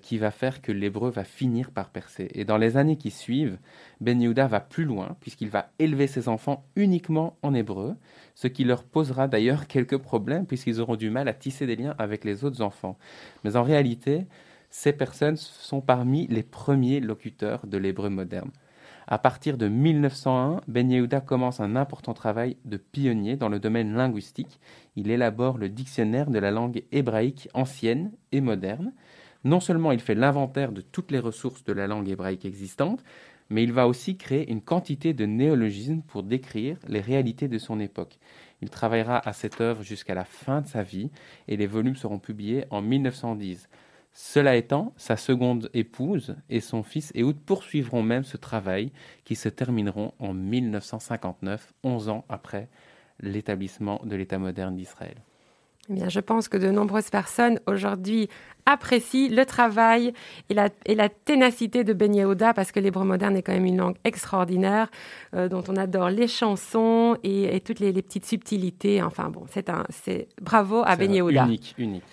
qui va faire que l'hébreu va finir par percer. Et dans les années qui suivent, Ben Yehuda va plus loin, puisqu'il va élever ses enfants uniquement en hébreu, ce qui leur posera d'ailleurs quelques problèmes, puisqu'ils auront du mal à tisser des liens avec les autres enfants. Mais en réalité, ces personnes sont parmi les premiers locuteurs de l'hébreu moderne. À partir de 1901, Ben Yehuda commence un important travail de pionnier dans le domaine linguistique. Il élabore le dictionnaire de la langue hébraïque ancienne et moderne. Non seulement il fait l'inventaire de toutes les ressources de la langue hébraïque existante, mais il va aussi créer une quantité de néologismes pour décrire les réalités de son époque. Il travaillera à cette œuvre jusqu'à la fin de sa vie et les volumes seront publiés en 1910. Cela étant, sa seconde épouse et son fils Ehud poursuivront même ce travail qui se termineront en 1959, 11 ans après l'établissement de l'État moderne d'Israël. Eh bien, je pense que de nombreuses personnes aujourd'hui apprécient le travail et la, et la ténacité de Ben Yehuda parce que l'hébreu moderne est quand même une langue extraordinaire euh, dont on adore les chansons et, et toutes les, les, petites subtilités. Enfin bon, c'est un, c'est bravo à Ben Yehuda. Unique, unique.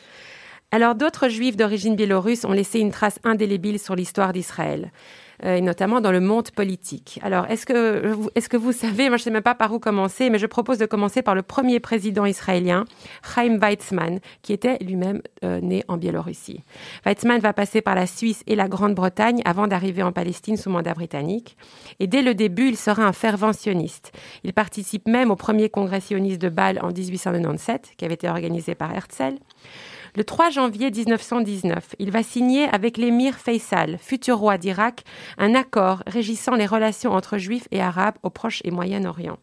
Alors d'autres juifs d'origine biélorusse ont laissé une trace indélébile sur l'histoire d'Israël. Euh, et notamment dans le monde politique. Alors, est-ce que, est-ce que vous savez, moi je ne sais même pas par où commencer, mais je propose de commencer par le premier président israélien, Chaim Weizmann, qui était lui-même euh, né en Biélorussie. Weizmann va passer par la Suisse et la Grande-Bretagne avant d'arriver en Palestine sous mandat britannique. Et dès le début, il sera un fervent sioniste. Il participe même au premier congrès sioniste de Bâle en 1897, qui avait été organisé par Herzl. Le 3 janvier 1919, il va signer avec l'émir Faisal, futur roi d'Irak, un accord régissant les relations entre juifs et arabes au Proche et Moyen-Orient.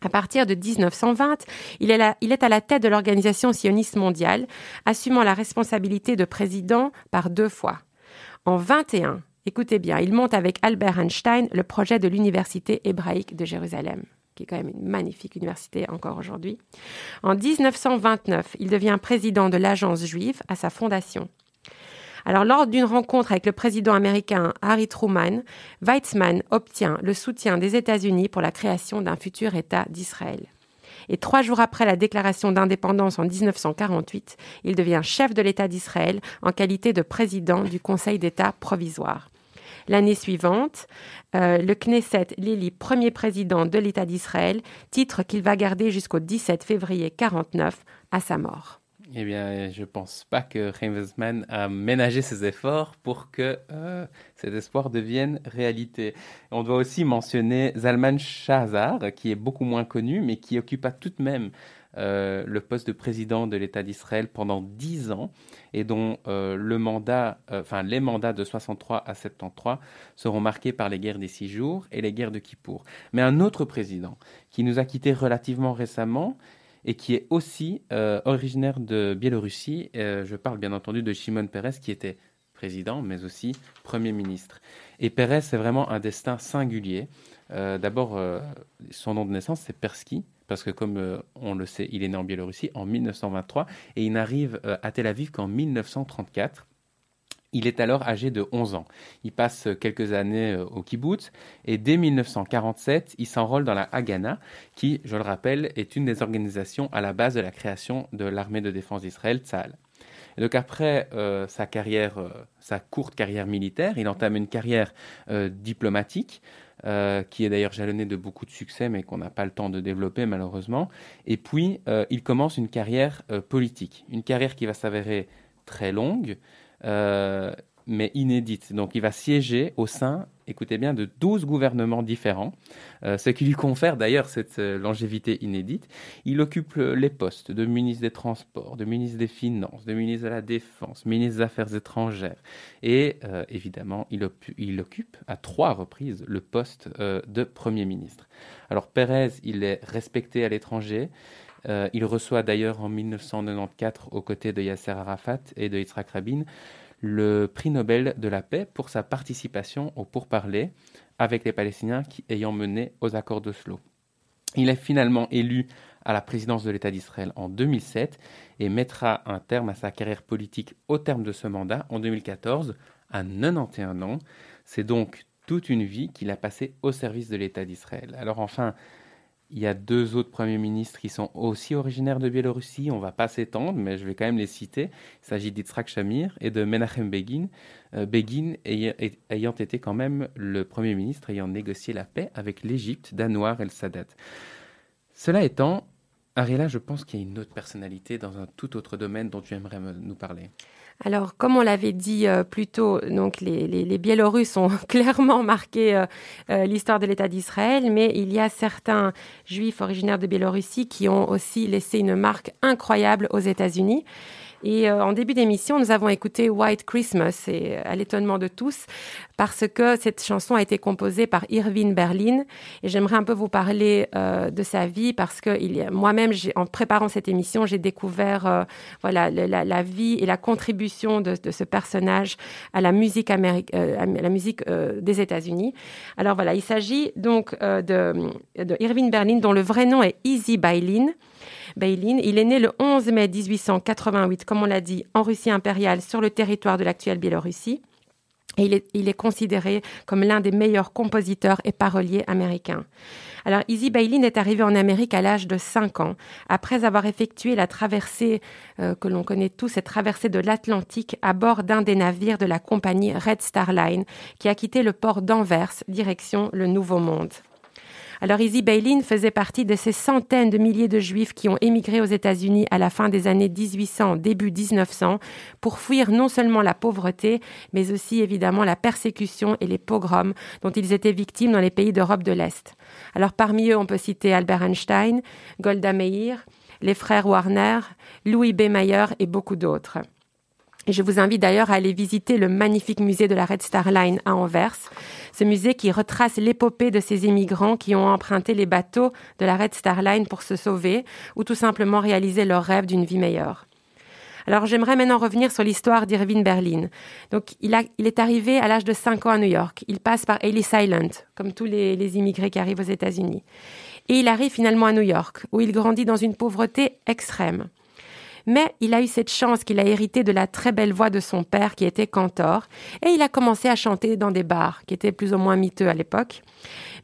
À partir de 1920, il est, il est, à la tête de l'organisation sioniste mondiale, assumant la responsabilité de président par deux fois. En 21, écoutez bien, il monte avec Albert Einstein le projet de l'Université hébraïque de Jérusalem qui est quand même une magnifique université encore aujourd'hui. En 1929, il devient président de l'agence juive à sa fondation. Alors, lors d'une rencontre avec le président américain Harry Truman, Weizmann obtient le soutien des États-Unis pour la création d'un futur État d'Israël. Et trois jours après la déclaration d'indépendance en 1948, il devient chef de l'État d'Israël en qualité de président du Conseil d'État provisoire. L'année suivante, euh, le Knesset l'élit premier président de l'État d'Israël, titre qu'il va garder jusqu'au 17 février 1949 à sa mort. Eh bien, je ne pense pas que Weizmann a ménagé ses efforts pour que euh, cet espoir devienne réalité. On doit aussi mentionner Zalman Shahzar, qui est beaucoup moins connu, mais qui occupa tout de même euh, le poste de président de l'État d'Israël pendant dix ans et dont euh, le mandat, euh, les mandats de 63 à 73 seront marqués par les guerres des six jours et les guerres de Kippour. Mais un autre président qui nous a quittés relativement récemment et qui est aussi originaire de Biélorussie, je parle bien entendu de Shimon Peres qui était président mais aussi Premier ministre. Et Peres, c'est vraiment un destin singulier. D'abord, son nom de naissance, c'est Persky, parce que comme euh, on le sait, il est né en Biélorussie en 1923 et il n'arrive euh, à Tel Aviv qu'en 1934. Il est alors âgé de 11 ans. Il passe quelques années euh, au kibbutz et dès 1947, il s'enrôle dans la Haganah, qui, je le rappelle, est une des organisations à la base de la création de l'armée de défense d'Israël, Tzahal. Donc après sa courte carrière militaire, il entame une carrière diplomatique euh, qui est d'ailleurs jalonné de beaucoup de succès, mais qu'on n'a pas le temps de développer malheureusement. Et puis, euh, il commence une carrière euh, politique, une carrière qui va s'avérer très longue, mais inédite. Donc il va siéger au sein, écoutez bien, de 12 gouvernements différents, euh, ce qui lui confère d'ailleurs cette euh, longévité inédite. Il occupe les postes de ministre des Transports, de ministre des Finances, de ministre de la Défense, ministre des Affaires étrangères. Et euh, évidemment, il, il, occupe à trois reprises le poste de Premier ministre. Alors Pérez, il est respecté à l'étranger. il reçoit d'ailleurs en 1994, aux côtés de Yasser Arafat et de Yitzhak Rabin, le prix Nobel de la paix pour sa participation au pourparlers avec les Palestiniens qui, ayant mené aux accords d'Oslo. Il est finalement élu à la présidence de l'État d'Israël en 2007 et mettra un terme à sa carrière politique au terme de ce mandat en 2014 à 91 ans. C'est donc toute une vie qu'il a passée au service de l'État d'Israël. Alors enfin, il y a deux autres premiers ministres qui sont aussi originaires de Biélorussie. On ne va pas s'étendre, mais je vais quand même les citer. Il s'agit d'Yitzhak Shamir et de Menachem Begin. Euh, Begin ayant été quand même le premier ministre ayant négocié la paix avec l'Égypte d'Anwar el-Sadat. Cela étant, Ariela, je pense qu'il y a une autre personnalité dans un tout autre domaine dont tu aimerais nous parler. Alors, comme on l'avait dit euh, plus tôt, donc les, les, Biélorusses ont clairement marqué euh, euh, l'histoire de l'État d'Israël, mais il y a certains Juifs originaires de Biélorussie qui ont aussi laissé une marque incroyable aux États-Unis. Et euh, en début d'émission, nous avons écouté White Christmas, et euh, à l'étonnement de tous, parce que cette chanson a été composée par Irving Berlin. Et j'aimerais un peu vous parler euh, de sa vie, parce que moi-même, en préparant cette émission, j'ai découvert voilà la, vie et la contribution de, ce personnage à la musique, à la musique des États-Unis. Alors voilà, il s'agit donc de, de Irving Berlin, dont le vrai nom est Easy Bailin. Bailin. Il est né le 11 mai 1888, comme on l'a dit, en Russie impériale, sur le territoire de l'actuelle Biélorussie. Et il est, considéré comme l'un des meilleurs compositeurs et paroliers américains. Alors, Izzy Bailin est arrivé en Amérique à l'âge de 5 ans, après avoir effectué la traversée euh, que l'on connaît tous, cette traversée de l'Atlantique à bord d'un des navires de la compagnie Red Star Line, qui a quitté le port d'Anvers, direction le Nouveau Monde. Alors Izzy Bailin faisait partie de ces centaines de milliers de juifs qui ont émigré aux États-Unis à la fin des années 1800, début 1900, pour fuir non seulement la pauvreté, mais aussi évidemment la persécution et les pogroms dont ils étaient victimes dans les pays d'Europe de l'Est. Alors parmi eux, on peut citer Albert Einstein, Golda Meir, les frères Warner, Louis B. Mayer et beaucoup d'autres. Je vous invite d'ailleurs à aller visiter le magnifique musée de la Red Star Line à Anvers. Ce musée qui retrace l'épopée de ces immigrants qui ont emprunté les bateaux de la Red Star Line pour se sauver ou tout simplement réaliser leur rêve d'une vie meilleure. Alors j'aimerais maintenant revenir sur l'histoire d'Irving Berlin. Donc il, est arrivé à l'âge de 5 ans à New York. Il passe par Ellis Island, comme tous les, les immigrés qui arrivent aux États-Unis. Et il arrive finalement à New York, où il grandit dans une pauvreté extrême. Mais il a eu cette chance qu'il a hérité de la très belle voix de son père qui était cantor et il a commencé à chanter dans des bars qui étaient plus ou moins miteux à l'époque.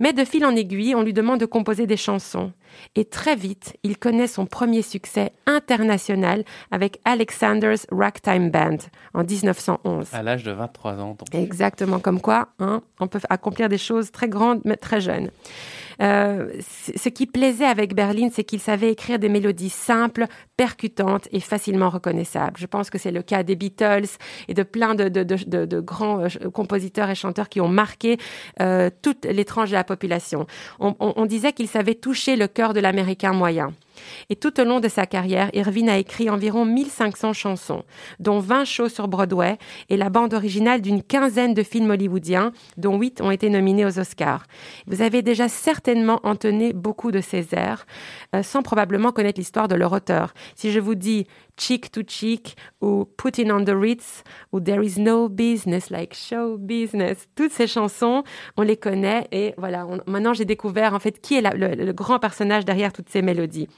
Mais de fil en aiguille, on lui demande de composer des chansons. Et très vite, il connaît son premier succès international avec Alexander's Ragtime Band en 1911. À l'âge de 23 ans. Exactement, comme quoi hein, on peut accomplir des choses très grandes mais très jeunes. Euh, ce qui plaisait avec Berlin, c'est qu'il savait écrire des mélodies simples, percutantes et facilement reconnaissables. Je pense que c'est le cas des Beatles et de plein de, de, de, de grands euh, compositeurs et chanteurs qui ont marqué euh, toute l'étrange de la population. On, on, on disait qu'il savait toucher le cœur de l'Américain moyen. Et tout au long de sa carrière, Irvine a écrit environ 1500 chansons, dont 20 shows sur Broadway et la bande originale d'une quinzaine de films hollywoodiens, dont 8 ont été nominés aux Oscars. Vous avez déjà certainement entonné beaucoup de ces airs, euh, sans probablement connaître l'histoire de leur auteur. Si je vous dis Cheek to Cheek ou Putting on the Ritz ou There is no business like show business. Toutes ces chansons, on les connaît et voilà, maintenant j'ai découvert en fait qui est le grand personnage derrière toutes ces mélodies.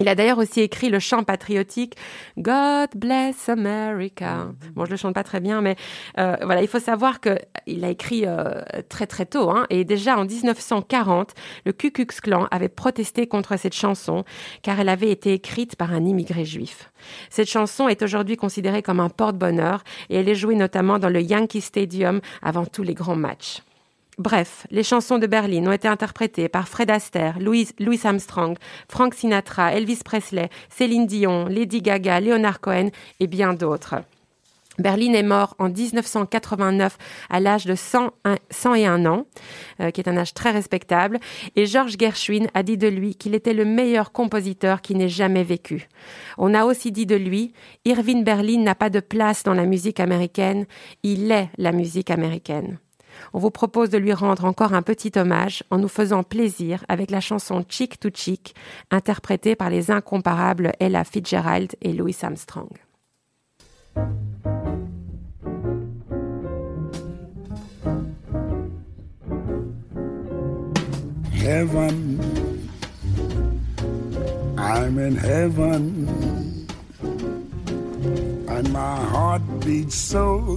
Il a d'ailleurs aussi écrit le chant patriotique God Bless America. Bon, je le chante pas très bien, mais euh, voilà, il faut savoir que il a écrit euh, très très tôt, hein, et déjà en 1940, le Ku Klux Klan avait protesté contre cette chanson car elle avait été écrite par un immigré juif. Cette chanson est aujourd'hui considérée comme un porte-bonheur et elle est jouée notamment dans le Yankee Stadium avant tous les grands matchs. Bref, les chansons de Berlin ont été interprétées par Fred Astaire, Louis, Louis Armstrong, Frank Sinatra, Elvis Presley, Céline Dion, Lady Gaga, Leonard Cohen et bien d'autres. Berlin est mort en 1989 à l'âge de 101 ans, euh, qui est un âge très respectable, et George Gershwin a dit de lui qu'il était le meilleur compositeur qui n'ait jamais vécu. On a aussi dit de lui, Irving Berlin n'a pas de place dans la musique américaine, il est la musique américaine on vous propose de lui rendre encore un petit hommage en nous faisant plaisir avec la chanson Chick to Chick, interprétée par les incomparables Ella Fitzgerald et Louis Armstrong. I'm in heaven, and my heart beats so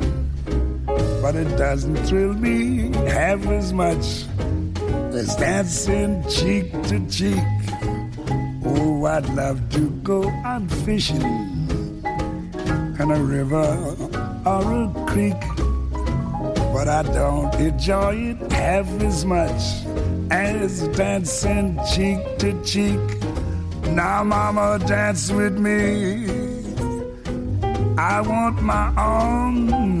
but it doesn't thrill me half as much as dancing cheek to cheek. Oh, I'd love to go out fishing in a river or a creek, but I don't enjoy it half as much as dancing cheek to cheek. Now, Mama, dance with me. I want my arms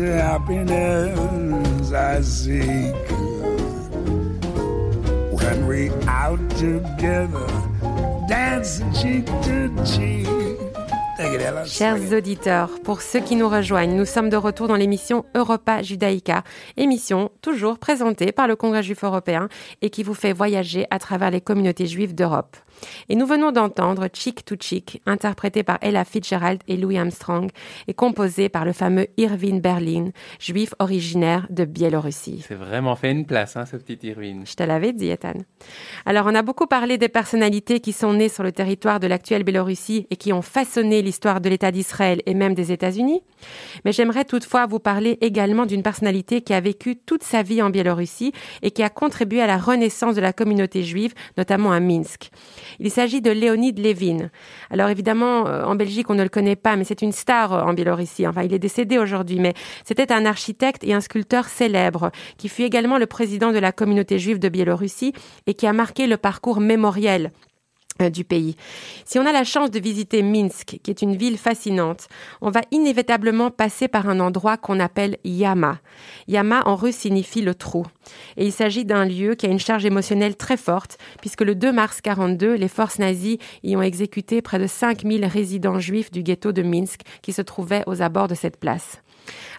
the happiness I seek when we out together, cheek to cheek. Ella. Chers auditeurs, pour ceux qui nous rejoignent, nous sommes de retour dans l'émission Europa Judaïca, émission toujours présentée par le Congrès juif européen et qui vous fait voyager à travers les communautés juives d'Europe. Et nous venons d'entendre Chick to Chick, interprété par Ella Fitzgerald et Louis Armstrong, et composé par le fameux Irving Berlin, juif originaire de Biélorussie. C'est vraiment fait une place, hein, ce petit Irwin. Je te l'avais dit, Ethan. Alors, on a beaucoup parlé des personnalités qui sont nées sur le territoire de l'actuelle Biélorussie et qui ont façonné l'histoire de l'État d'Israël et même des États-Unis. Mais j'aimerais toutefois vous parler également d'une personnalité qui a vécu toute sa vie en Biélorussie et qui a contribué à la renaissance de la communauté juive, notamment à Minsk. Il s'agit de Léonid Levin. Alors évidemment, euh, en Belgique, on ne le connaît pas, mais c'est une star euh, en Biélorussie. Enfin, il est décédé aujourd'hui, mais c'était un architecte et un sculpteur célèbre qui fut également le président de la communauté juive de Biélorussie et qui a marqué le parcours mémoriel du pays. Si on a la chance de visiter Minsk, qui est une ville fascinante, on va inévitablement passer par un endroit qu'on appelle Yama. Yama en russe signifie le trou. Et il s'agit d'un lieu qui a une charge émotionnelle très forte, puisque le 2 mars 42, les forces nazies y ont exécuté près de 5000 résidents juifs du ghetto de Minsk qui se trouvaient aux abords de cette place.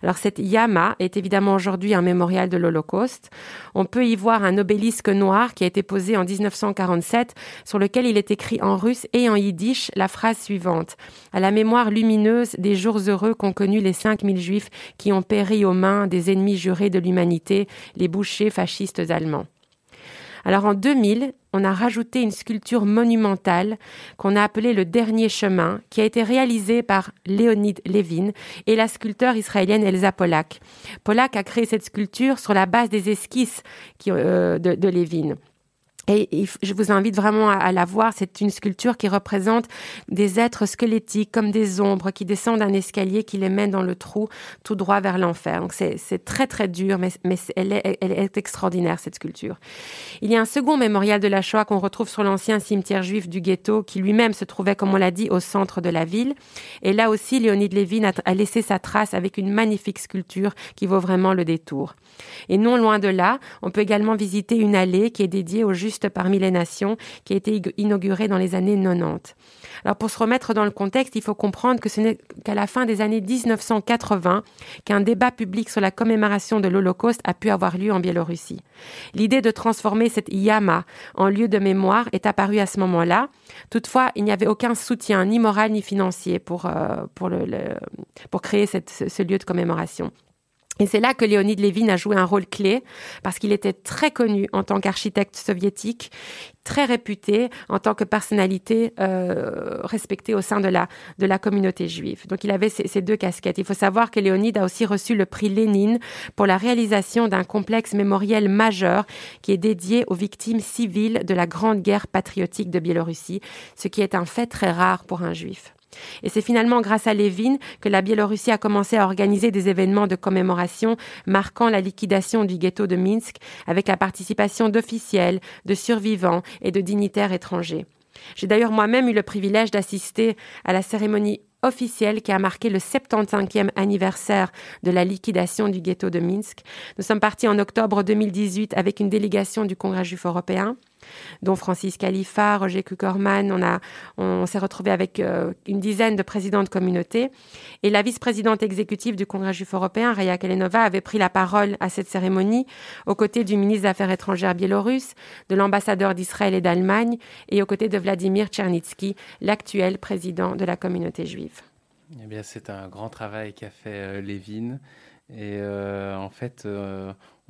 Alors cette Yama est évidemment aujourd'hui un mémorial de l'Holocauste. On peut y voir un obélisque noir qui a été posé en 1947 sur lequel il est écrit en russe et en yiddish la phrase suivante. À la mémoire lumineuse des jours heureux qu'ont connus les 5000 juifs qui ont péri aux mains des ennemis jurés de l'humanité, les bouchers fascistes allemands. Alors en 2000, on a rajouté une sculpture monumentale qu'on a appelée le dernier chemin, qui a été réalisée par Léonid Levin et la sculpteure israélienne Elsa Polak. Polak a créé cette sculpture sur la base des esquisses qui, euh, de, de Levin. Et je vous invite vraiment à, la voir. C'est une sculpture qui représente des êtres squelettiques comme des ombres qui descendent d'un escalier qui les mène dans le trou tout droit vers l'enfer. Donc c'est très très dur, mais, elle, est, extraordinaire cette sculpture. Il y a un second mémorial de la Shoah qu'on retrouve sur l'ancien cimetière juif du ghetto qui lui-même se trouvait, comme on l'a dit, au centre de la ville. Et là aussi, Léonid Levin a, laissé sa trace avec une magnifique sculpture qui vaut vraiment le détour. Et non loin de là, on peut également visiter une allée qui est dédiée au parmi les nations, qui a été inaugurée dans les années 90. Alors pour se remettre dans le contexte, il faut comprendre que ce n'est qu'à la fin des années 1980 qu'un débat public sur la commémoration de l'Holocauste a pu avoir lieu en Biélorussie. L'idée de transformer cette Yama en lieu de mémoire est apparue à ce moment-là. Toutefois, il n'y avait aucun soutien, ni moral ni financier, pour, euh, pour, créer ce lieu de commémoration. Et c'est là que Léonid Levin a joué un rôle clé parce qu'il était très connu en tant qu'architecte soviétique, très réputé en tant que personnalité euh, respectée au sein de la, de la communauté juive. Donc il avait ces, ces, deux casquettes. Il faut savoir que Léonid a aussi reçu le prix Lénine pour la réalisation d'un complexe mémoriel majeur qui est dédié aux victimes civiles de la Grande Guerre patriotique de Biélorussie, ce qui est un fait très rare pour un juif. Et c'est finalement grâce à Lévin que la Biélorussie a commencé à organiser des événements de commémoration marquant la liquidation du ghetto de Minsk avec la participation d'officiels, de survivants et de dignitaires étrangers. J'ai d'ailleurs moi-même eu le privilège d'assister à la cérémonie officielle qui a marqué le 75e anniversaire de la liquidation du ghetto de Minsk. Nous sommes partis en octobre 2018 avec une délégation du Congrès juif européen dont Francis Khalifa, Roger Kuckerman. On, on s'est retrouvé avec euh, une dizaine de présidents de communautés. Et la vice-présidente exécutive du Congrès juif européen, Raya Kalenova, avait pris la parole à cette cérémonie aux côtés du ministre des Affaires étrangères biélorusse, de l'ambassadeur d'Israël et d'Allemagne et aux côtés de Vladimir Tchernitsky, l'actuel président de la communauté juive. Eh bien, c'est un grand travail qu'a fait euh, Lévin. Et euh, en fait,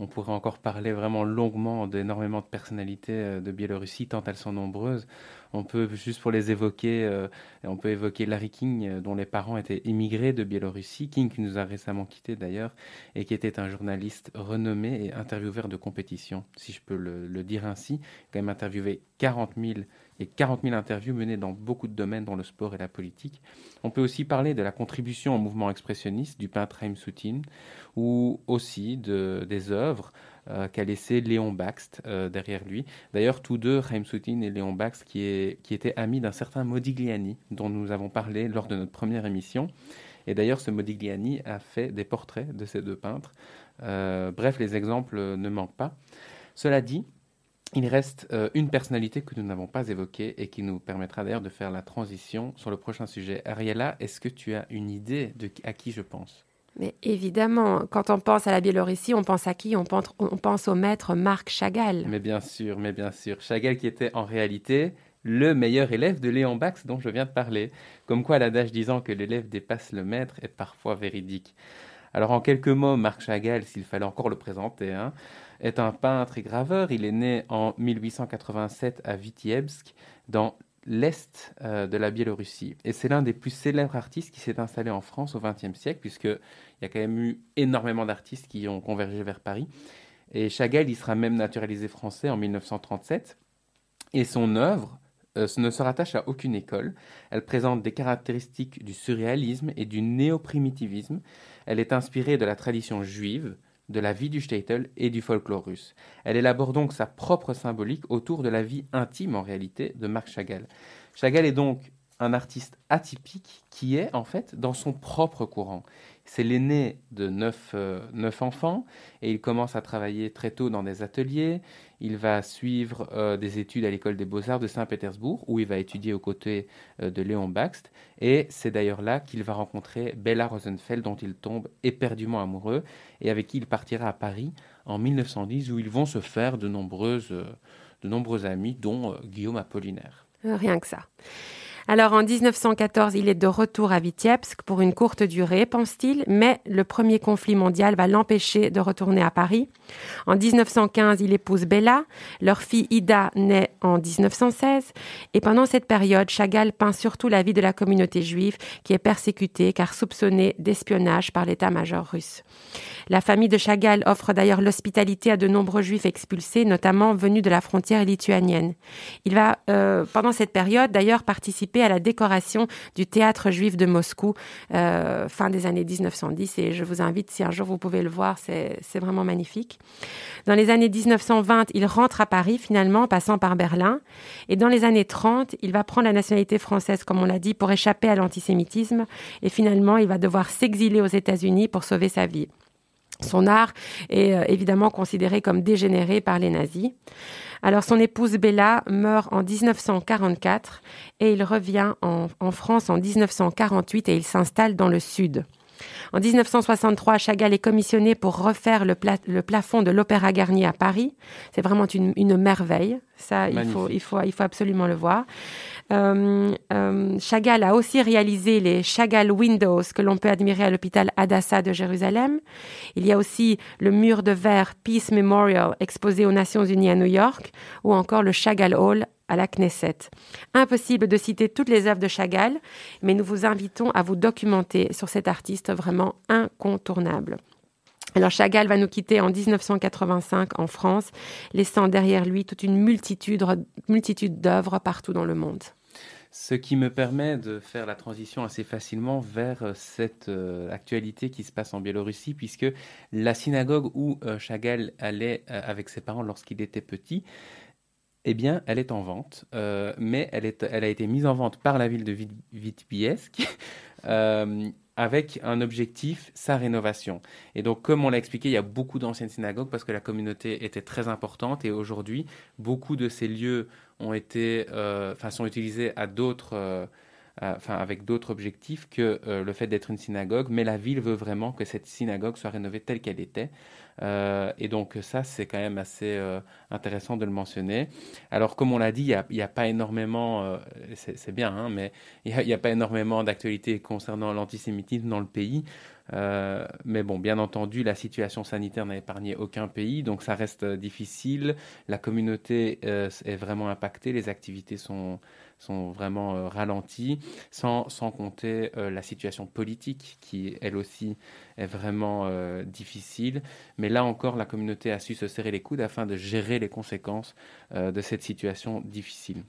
on pourrait encore parler vraiment longuement d'énormément de personnalités euh, de Biélorussie, tant elles sont nombreuses. On peut, juste pour les évoquer, euh, on peut évoquer Larry King, euh, dont les parents étaient immigrés de Biélorussie. King, qui nous a récemment quittés d'ailleurs, et qui était un journaliste renommé et intervieweur de compétition, si je peux le, dire ainsi. Quand même interviewé 40 000 et 40 000 interviews menées dans beaucoup de domaines, dans le sport et la politique. On peut aussi parler de la contribution au mouvement expressionniste du peintre Haim Soutine, ou aussi de, des œuvres euh, qu'a laissé Léon Baxt euh, derrière lui. D'ailleurs, tous deux, Chaim Soutine et Léon Baxt, qui étaient amis d'un certain Modigliani, dont nous avons parlé lors de notre première émission. Et d'ailleurs, ce Modigliani a fait des portraits de ces deux peintres. Euh, bref, les exemples ne manquent pas. Cela dit, il reste euh, une personnalité que nous n'avons pas évoquée et qui nous permettra d'ailleurs de faire la transition sur le prochain sujet. Ariella, est-ce que tu as une idée de à qui je pense? Mais évidemment, quand on pense à la Biélorussie, on pense à qui? On pense, on pense au maître Marc Chagall. Mais bien sûr, mais bien sûr. Chagall qui était en réalité le meilleur élève de Léon Bax dont je viens de parler. Comme quoi l'adage disant que l'élève dépasse le maître est parfois véridique. Alors en quelques mots, Marc Chagall, s'il fallait encore le présenter, hein, est un peintre et graveur. Il est né en 1887 à Vitiebsk, dans l'est euh, de la Biélorussie. Et c'est l'un des plus célèbres artistes qui s'est installé en France au XXe siècle, puisqu'il y a quand même eu énormément d'artistes qui ont convergé vers Paris. Et Chagall, il sera même naturalisé français en 1937. Et son œuvre euh, ne se rattache à aucune école. Elle présente des caractéristiques du surréalisme et du néoprimitivisme. Elle est inspirée de la tradition juive, de la vie du shtetl et du folklore russe. Elle élabore donc sa propre symbolique autour de la vie intime en réalité de Marc Chagall. Chagall est donc un artiste atypique qui est en fait dans son propre courant. C'est l'aîné de neuf, euh, neuf, enfants et il commence à travailler très tôt dans des ateliers. Il va suivre euh, des études à l'école des beaux-arts de Saint-Pétersbourg où il va étudier aux côtés euh, de Léon Baxt. Et c'est d'ailleurs là qu'il va rencontrer Bella Rosenfeld dont il tombe éperdument amoureux et avec qui il partira à Paris en 1910 où ils vont se faire de, nombreuses, de nombreux amis dont Guillaume Apollinaire. Rien que ça. Alors en 1914, il est de retour à Vitebsk pour une courte durée, pense-t-il, mais le premier conflit mondial va l'empêcher de retourner à Paris. En 1915, il épouse Bella, leur fille Ida naît en 1916, et pendant cette période, Chagall peint surtout la vie de la communauté juive qui est persécutée car soupçonnée d'espionnage par l'état-major russe. La famille de Chagall offre d'ailleurs l'hospitalité à de nombreux juifs expulsés, notamment venus de la frontière lituanienne. Il va, euh, pendant cette période, d'ailleurs participer à la décoration du théâtre juif de Moscou, euh, fin des années 1910, et je vous invite, si un jour vous pouvez le voir, c'est vraiment magnifique. Dans les années 1920, il rentre à Paris finalement, passant par Berlin, et dans les années 30, il va prendre la nationalité française, comme on l'a dit, pour échapper à l'antisémitisme, et finalement, il va devoir s'exiler aux États-Unis pour sauver sa vie. Son art est euh, évidemment considéré comme dégénéré par les nazis. Alors son épouse Bella meurt en 1944 et il revient en, en France en 1948 et il s'installe dans le sud. En 1963, Chagall est commissionné pour refaire le, pla le plafond de l'Opéra Garnier à Paris. C'est vraiment une, une, merveille. Ça, il faut, il, faut, il faut absolument le voir. Euh, euh, Chagall a aussi réalisé les Chagall Windows que l'on peut admirer à l'hôpital Hadassah de Jérusalem. Il y a aussi le mur de verre Peace Memorial exposé aux Nations Unies à New York ou encore le Chagall Hall à la Knesset. Impossible de citer toutes les œuvres de Chagall, mais nous vous invitons à vous documenter sur cet artiste vraiment incontournable. Alors Chagall va nous quitter en 1985 en France, laissant derrière lui toute une multitude, multitude d'œuvres partout dans le monde. Ce qui me permet de faire la transition assez facilement vers euh, cette euh, actualité qui se passe en Biélorussie, puisque la synagogue où euh, Chagall allait avec ses parents lorsqu'il était petit, eh bien, elle est en vente, euh, mais elle, est, elle a été mise en vente par la ville de Vit- Vitebsk euh, avec un objectif, sa rénovation. Et donc, comme on l'a expliqué, il y a beaucoup d'anciennes synagogues parce que la communauté était très importante et aujourd'hui, beaucoup de ces lieux ont été, euh, sont utilisés à d'autres, euh, enfin, avec d'autres objectifs que le fait d'être une synagogue. Mais la ville veut vraiment que cette synagogue soit rénovée telle qu'elle était. Euh, et donc, ça, c'est quand même assez euh, intéressant de le mentionner. Alors, comme on l'a dit, il n'y a, pas énormément, euh, c'est bien, hein, mais il n'y a, a pas énormément d'actualités concernant l'antisémitisme dans le pays. Euh, mais bon, bien entendu, la situation sanitaire n'a épargné aucun pays, donc ça reste difficile. La communauté est vraiment impactée, les activités sont, sont vraiment euh, ralenties, sans, sans compter euh, la situation politique qui, elle aussi, est vraiment euh, difficile. Mais là encore, la communauté a su se serrer les coudes afin de gérer les conséquences de cette situation difficile.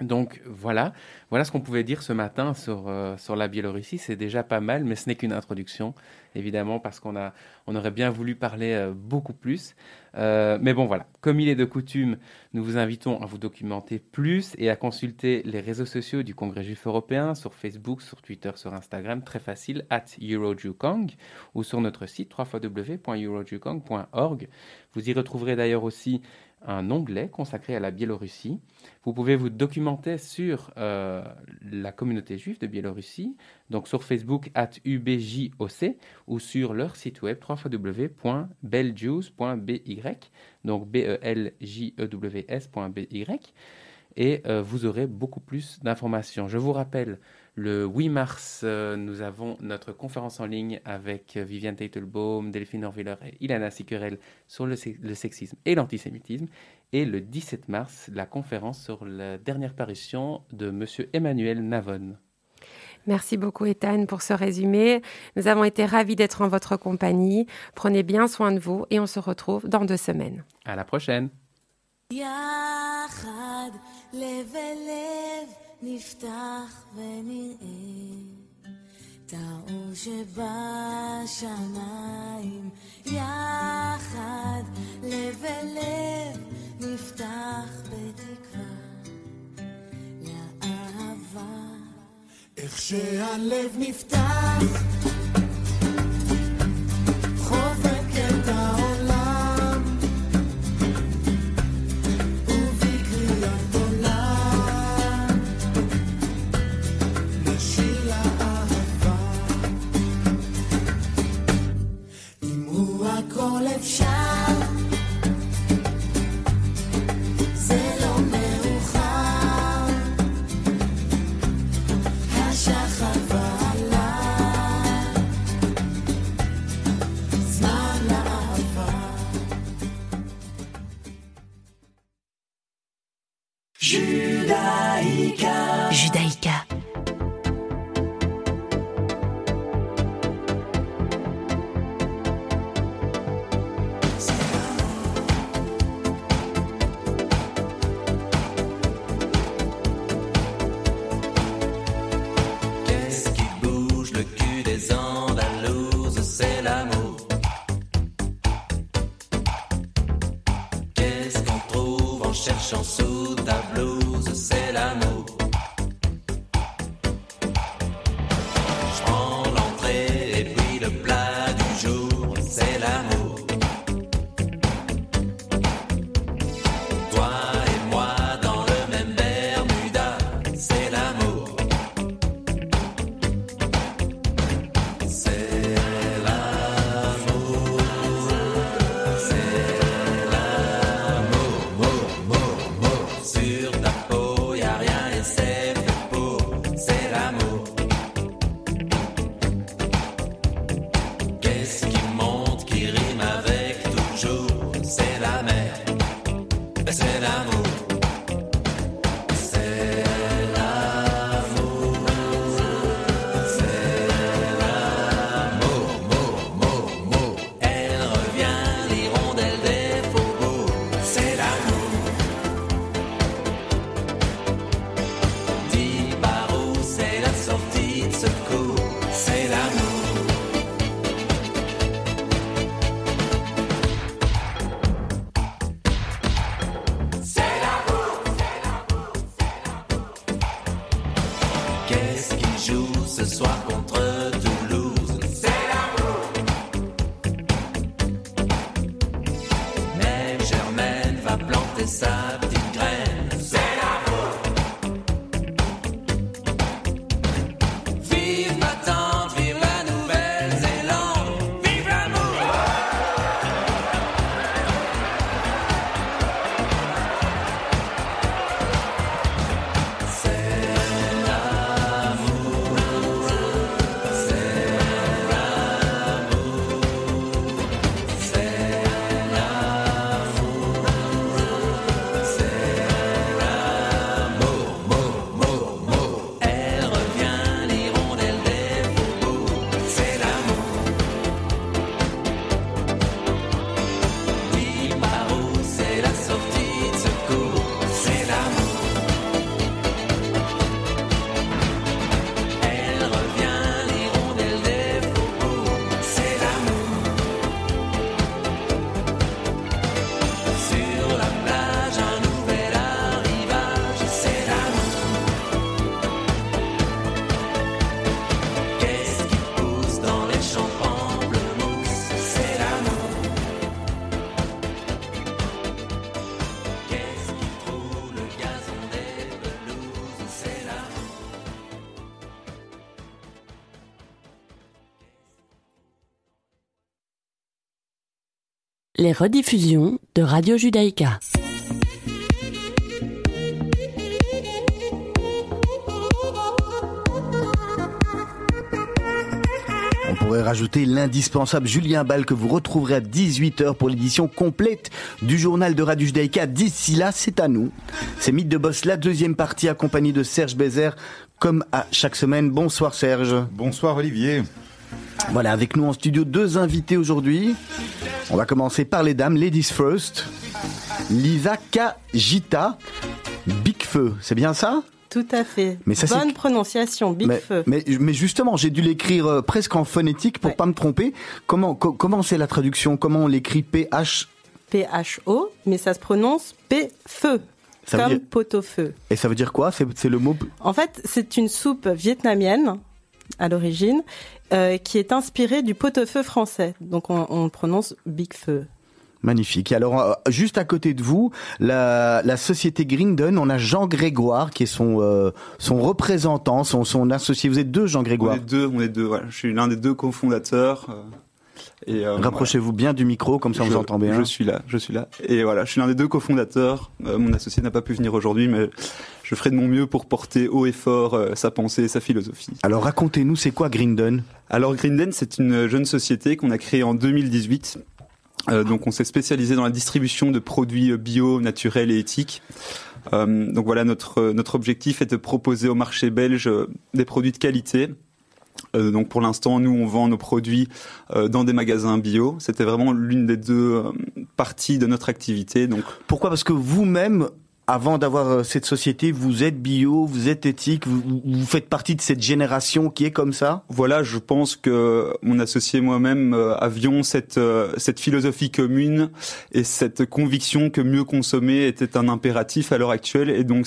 Donc voilà, voilà ce qu'on pouvait dire ce matin sur, euh, sur la Biélorussie. C'est déjà pas mal, mais ce n'est qu'une introduction, évidemment, parce qu'on a, on aurait bien voulu parler euh, beaucoup plus. Euh, mais bon, voilà, comme il est de coutume, nous vous invitons à vous documenter plus et à consulter les réseaux sociaux du Congrès juif européen sur Facebook, sur Twitter, sur Instagram, très facile, at EuroJuKong, ou sur notre site www.eurojukong.org. Vous y retrouverez d'ailleurs aussi un onglet consacré à la Biélorussie. Vous pouvez vous documenter sur euh, la communauté juive de Biélorussie, donc sur Facebook at UBJOC ou sur leur site web www.beljews.by, donc B-E-L-J-E-W-S.by, et euh, vous aurez beaucoup plus d'informations. Je vous rappelle, le 8 mars, euh, nous avons notre conférence en ligne avec euh, Viviane Teitelbaum, Delphine Orviller et Ilana Sicurel sur le, se- le sexisme et l'antisémitisme. Et le 17 mars, la conférence sur la dernière parution de Monsieur Emmanuel Navon. Merci beaucoup, Ethan, pour ce résumé. Nous avons été ravis d'être en votre compagnie. Prenez bien soin de vous et on se retrouve dans deux semaines. À la prochaine. נפתח ונראה את האור שבשמיים. יחד לב אל לב נפתח בתקווה לאהבה. איך שהלב נפתח חובק את העולם les rediffusions de Radio Judaïka. On pourrait rajouter l'indispensable Julien Ball que vous retrouverez à 18h pour l'édition complète du journal de Radio Judaïka. D'ici là, c'est à nous. C'est Mythe de Boss, la deuxième partie accompagnée de Serge Bézère, comme à chaque semaine. Bonsoir Serge. Bonsoir Olivier. Voilà, avec nous en studio deux invités aujourd'hui. On va commencer par les dames, ladies first. Lisa Kajita, Big Feu, c'est bien ça? Tout à fait. Mais ça, Bonne prononciation, Big mais, Feu. mais, mais justement, j'ai dû l'écrire euh, presque en phonétique pour Ouais. pas me tromper. Comment co- comment c'est la traduction? Comment on l'écrit PH P-H-O, mais ça se prononce P-Feu. Ça veut Comme dire- pot-au-feu. Et ça veut dire quoi? C'est le mot En fait, c'est une soupe vietnamienne, à l'origine, euh, qui est inspirée du pot-au-feu français. Donc on, on le prononce Big Feu. magnifique. Et Alors, euh, juste à côté de vous, la, la société Grindon, on a Jean Grégoire qui est son, euh, son représentant, son, son associé. Vous êtes deux, Jean On Grégoire est deux, on est deux. Voilà. Je suis l'un des deux cofondateurs. et euh, Rapprochez-vous bien du micro, comme ça on je, vous entend bien. Je suis là, je suis là. Et voilà, je suis l'un des deux cofondateurs. Euh, mon associé n'a pas pu venir aujourd'hui, mais je ferai de mon mieux pour porter haut et fort euh, sa pensée et sa philosophie. Alors, racontez-nous, c'est quoi Grindon Alors Grinden, c'est une jeune société qu'on a créée en 2018. Euh, donc on s'est spécialisé dans la distribution de produits bio, naturels et éthiques. Euh, donc voilà, notre, notre objectif est de proposer au marché belge euh, des produits de qualité. Euh, donc pour l'instant, nous, on vend nos produits euh, dans des magasins bio. C'était vraiment l'une des deux euh, parties de notre activité. Donc Pourquoi? Parce que vous-même, avant d'avoir euh, cette société, vous êtes bio, vous êtes éthique, vous, faites partie de cette génération qui est comme ça? Voilà, je pense que mon associé et moi-même euh, avions cette euh, cette philosophie commune et cette conviction que mieux consommer était un impératif à l'heure actuelle et donc